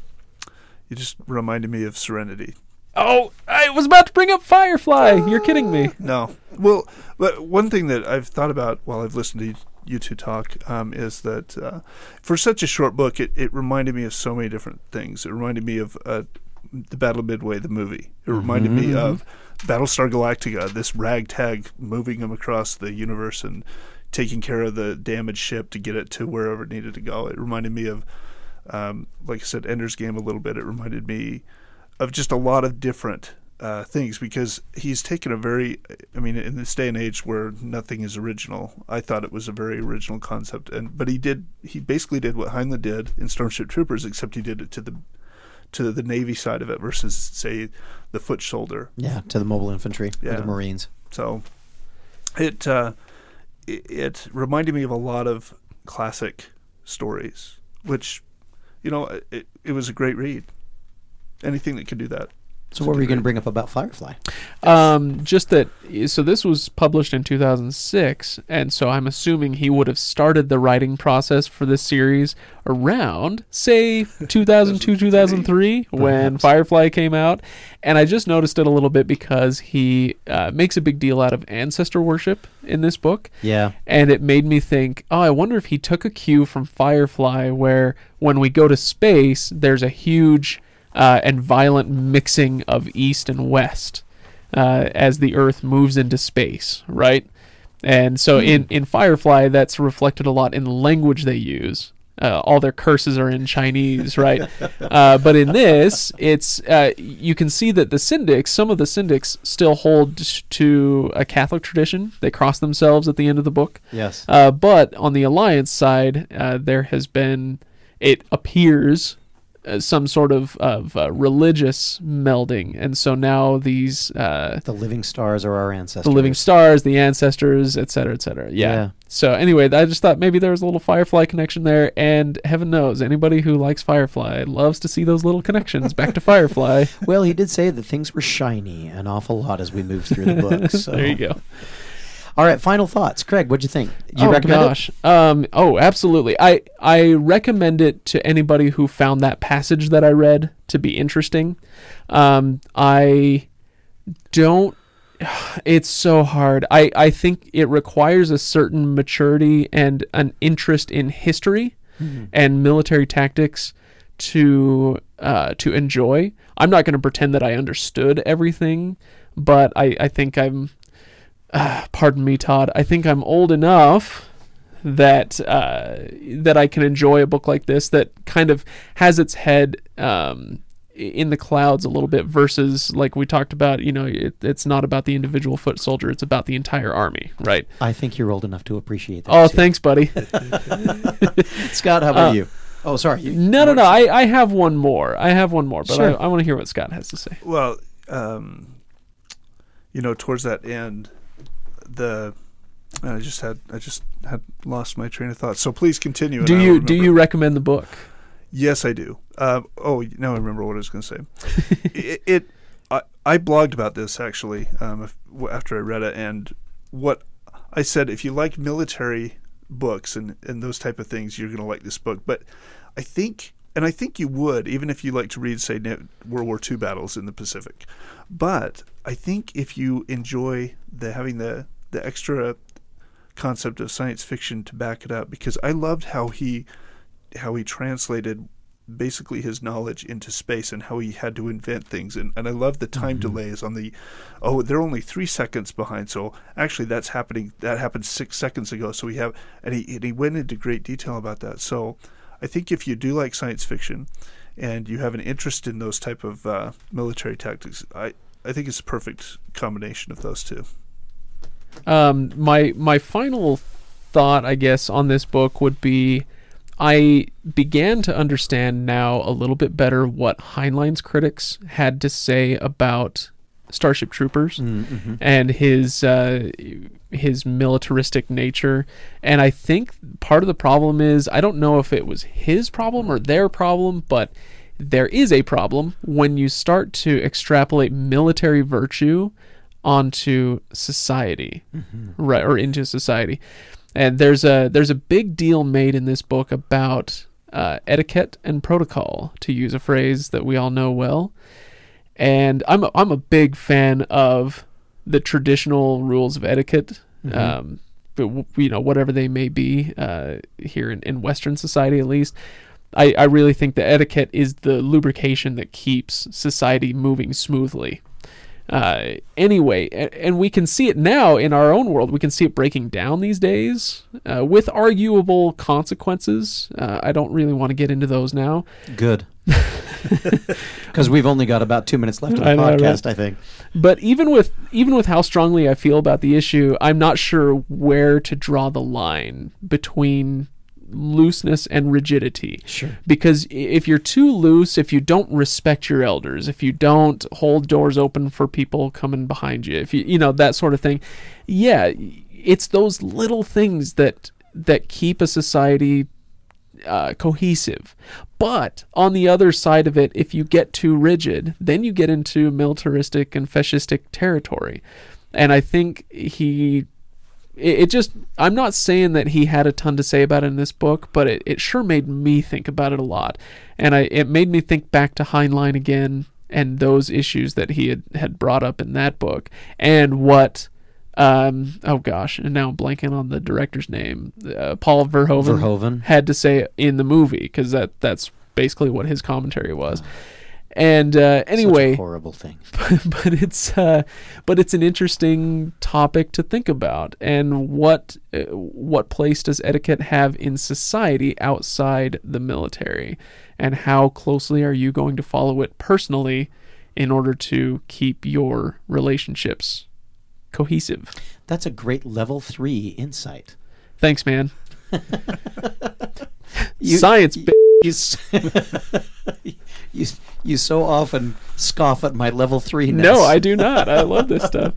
you just reminded me of Serenity. Oh, I was about to bring up Firefly. You're kidding me. No, well, but one thing that I've thought about while I've listened to you two talk um, is that uh, for such a short book, it, it reminded me of so many different things. It reminded me of uh, the Battle of Midway, the movie. It reminded me of Battlestar Galactica, this ragtag moving them across the universe and taking care of the damaged ship to get it to wherever it needed to go. It reminded me of, um, like I said, Ender's Game a little bit. It reminded me of just a lot of different uh, things because he's taken a very, I mean, in this day and age where nothing is original, I thought it was a very original concept. And but he did, he basically did what Heinlein did in Starship Troopers, except he did it to the to the Navy side of it versus say the foot shoulder. Yeah, to the mobile infantry Yeah. the Marines. So it uh, it, it reminded me of a lot of classic stories, which you know it, it was a great read. Anything that could do that. So what were you going to bring up about Firefly? Um, just that. So this was published in 2006, and so I'm assuming he would have started the writing process for this series around, say, *laughs* 2002, 2003, when. Firefly came out. And I just noticed it a little bit because he uh, makes a big deal out of ancestor worship in this book. Yeah. And it made me think, oh, I wonder if he took a cue from Firefly, where when we go to space, there's a huge uh, and violent mixing of East and West uh, as the Earth moves into space, right? And so in, in Firefly, that's reflected a lot in the language they use. Uh, all their curses are in Chinese, right? *laughs* uh, but in this, it's uh, you can see that the syndics, some of the syndics, still hold to a Catholic tradition. They cross themselves at the end of the book. Yes. Uh, but on the alliance side, uh, there has been, it appears, some sort of of uh, religious melding, and so now these uh, the living stars are our ancestors. the living stars, the ancestors, et cetera, et cetera. Yeah. Yeah. So anyway, I just thought maybe there was a little Firefly connection there, and heaven knows anybody who likes Firefly loves to see those little connections back to Firefly. *laughs* Well, he did say that things were shiny an awful lot as we moved through the book. So. *laughs* There you go. All right, final thoughts. Craig, what'd you think? You oh recommend gosh. Um. Oh, absolutely. I I recommend it to anybody who found that passage that I read to be interesting. Um. I don't. *sighs* it's so hard. I, I think it requires a certain maturity and an interest in history and military tactics to uh, to enjoy. I'm not going to pretend that I understood everything, but I, I think I'm. Uh, *sighs* pardon me, Todd. I think I'm old enough that uh, that I can enjoy a book like this that kind of has its head um, in the clouds a little bit versus like we talked about. You know, it, it's not about the individual foot soldier; it's about the entire army, right? I think you're old enough to appreciate that. Oh, too. thanks, buddy. *laughs* *laughs* Scott, how about Uh, you? Oh, sorry. You, No, no, no. I, I have one more. I have one more, but Sure. I, I want to hear what Scott has to say. Well, um, you know, towards that end, the I just had I just had lost my train of thought. So please continue. Do you do you recommend the book? Yes, I do. Uh, oh, now I remember what I was going to say. *laughs* it, it I, I blogged about this actually um, after I read it, and what I said if you like military books and and those type of things, you're going to like this book. But I think, and I think you would, even if you like to read, say, World War II battles in the Pacific. But I think if you enjoy the having the the extra concept of science fiction to back it up, because I loved how he how he translated basically his knowledge into space and how he had to invent things. And, and I love the time delays on the oh they're only three seconds behind so actually that's happening that happened six seconds ago. So we have and he, and he went into great detail about that. So I think if you do like science fiction and you have an interest in those type of uh, military tactics I, I think it's a perfect combination of those two Um, my my final thought, I guess, on this book would be, I began to understand now a little bit better what Heinlein's critics had to say about Starship Troopers Mm-hmm. and his uh, his militaristic nature. And I think part of the problem is I don't know if it was his problem or their problem, but there is a problem when you start to extrapolate military virtue onto society, right, or into society. And there's a there's a big deal made in this book about uh, etiquette and protocol, to use a phrase that we all know well and I'm a, I'm a big fan of the traditional rules of etiquette. Um, but w- you know whatever they may be uh, here in, in Western society, at least, I, I really think the etiquette is the lubrication that keeps society moving smoothly. Uh, anyway, and, we can see it now in our own world. We can see it breaking down these days uh, with arguable consequences. Uh, I don't really want to get into those now. Good. *laughs* Because we've only got about two minutes left of the I know, right? podcast, I think. But even with even with how strongly I feel about the issue, I'm not sure where to draw the line between looseness and rigidity. Sure. Because if you're too loose, if you don't respect your elders, if you don't hold doors open for people coming behind you, if you you know that sort of thing, yeah, it's those little things that that keep a society uh, cohesive. But on the other side of it, if you get too rigid, then you get into militaristic and fascistic territory. And I think he, it, it just, I'm not saying that he had a ton to say about it in this book, but it, it sure made me think about it a lot. And I, it made me think back to Heinlein again and those issues that he had, had brought up in that book and what um oh gosh and now I'm blanking on the director's name uh, paul verhoeven Verhoeven. had to say in the movie because that that's basically what his commentary was and uh, anyway horrible thing. *laughs* but it's uh, but it's an interesting topic to think about. And what uh, what place does etiquette have in society outside the military? And how closely are you going to follow it personally in order to keep your relationships cohesive? That's a great level three insight. thanks man. You- *laughs* science You, *laughs* you, you so often scoff at my level three. no i do not i love this *laughs* stuff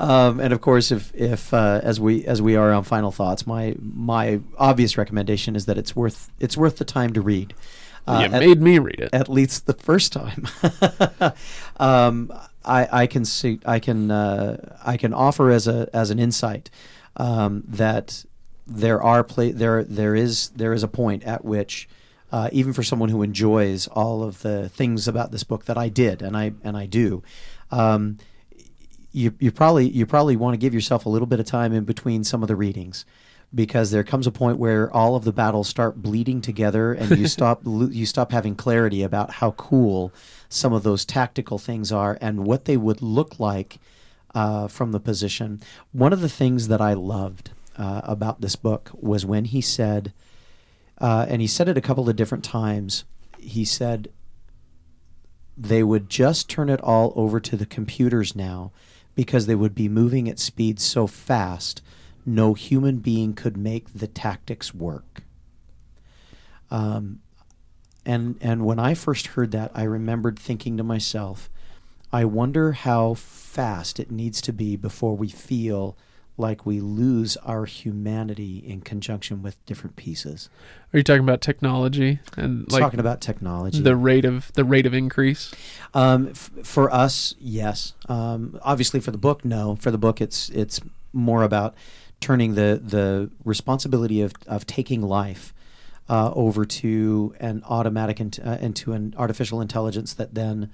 Um, and of course, if if uh, as we as we are on final thoughts, my my obvious recommendation is that it's worth it's worth the time to read. Uh, you at- made me read it at least the first time. *laughs* um, I, I can see, I can, uh, I can offer as a as an insight um, that there are play there there is there is a point at which. Uh, even for someone who enjoys all of the things about this book that I did and I and I do, um, you you probably you probably want to give yourself a little bit of time in between some of the readings because there comes a point where all of the battles start bleeding together and you *laughs* stop you stop having clarity about how cool some of those tactical things are and what they would look like uh, from the position. One of the things that I loved uh, about this book was when he said, uh, and he said it a couple of different times. He said they would just turn it all over to the computers now because they would be moving at speed so fast no human being could make the tactics work. Um, and and when I first heard that, I remembered thinking to myself, I wonder how fast it needs to be before we feel like we lose our humanity in conjunction with different pieces. Are you talking about technology and like Talking about technology. the rate of the rate of increase? Um, f- for us, yes. Um, obviously, for the book, no. For the book, it's it's more about turning the the responsibility of of taking life uh, over to an automatic int- uh, into an artificial intelligence that then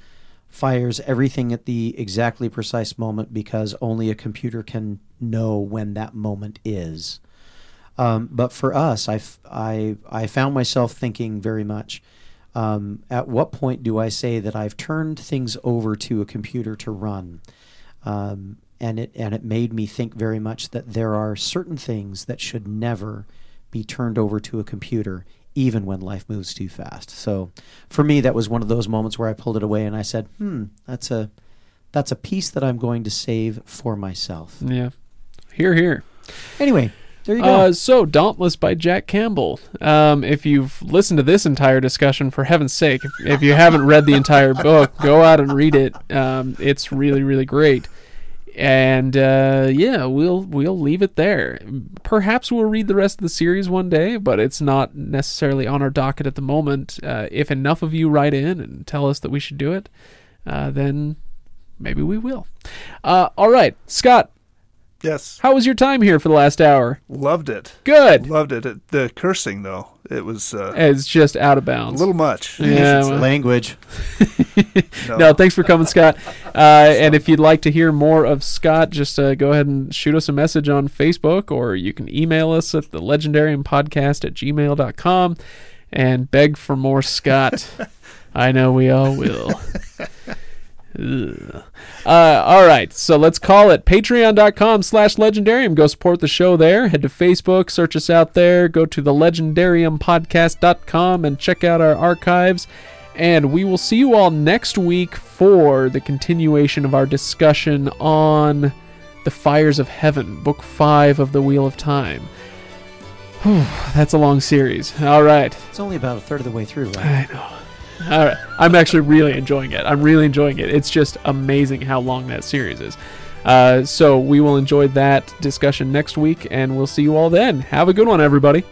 fires everything at the exactly precise moment because only a computer can know when that moment is. Um, but for us, I, I, I found myself thinking very much um, at what point do I say that I've turned things over to a computer to run? Um, and, it, and it made me think very much that there are certain things that should never be turned over to a computer, even when life moves too fast. So for me, that was one of those moments where I pulled it away and I said, hmm, that's a, that's a piece that I'm going to save for myself. Yeah. Here, here. Anyway, there you go. Uh, so, Dauntless by Jack Campbell. Um, if you've listened to this entire discussion, for heaven's sake, if, if you haven't read the entire book, go out and read it. Um, it's really, really great. And uh, yeah, we'll we'll leave it there. Perhaps we'll read the rest of the series one day, but it's not necessarily on our docket at the moment. Uh, if enough of you write in and tell us that we should do it, uh, then maybe we will. Uh, all right, Scott, Yes, how was your time here for the last hour? loved it. Good. Loved it. It- The cursing though, it was uh, It's just out of bounds. a little much. Yeah, It's, well- Language. *laughs* no. No, thanks for coming, Scott. Uh, and if you'd like to hear more of Scott, just uh, go ahead and shoot us a message on Facebook, or you can email us at the legendariumpodcast at gmail.com and beg for more Scott. *laughs* I know we all will. *laughs* Uh, all right, so let's call it patreon.com slash legendarium. Go support the show there. Head to Facebook, search us out there. Go to the legendariumpodcast.com and check out our archives. And we will see you all next week for the continuation of our discussion on The Fires of Heaven, Book 5 of the Wheel of Time. Whew, that's a long series. All right. It's only about a third of the way through, right? I know. All right. I'm actually really enjoying it. I'm really enjoying it. It's just amazing how long that series is. Uh, so we will enjoy that discussion next week, and we'll see you all then. Have a good one, everybody.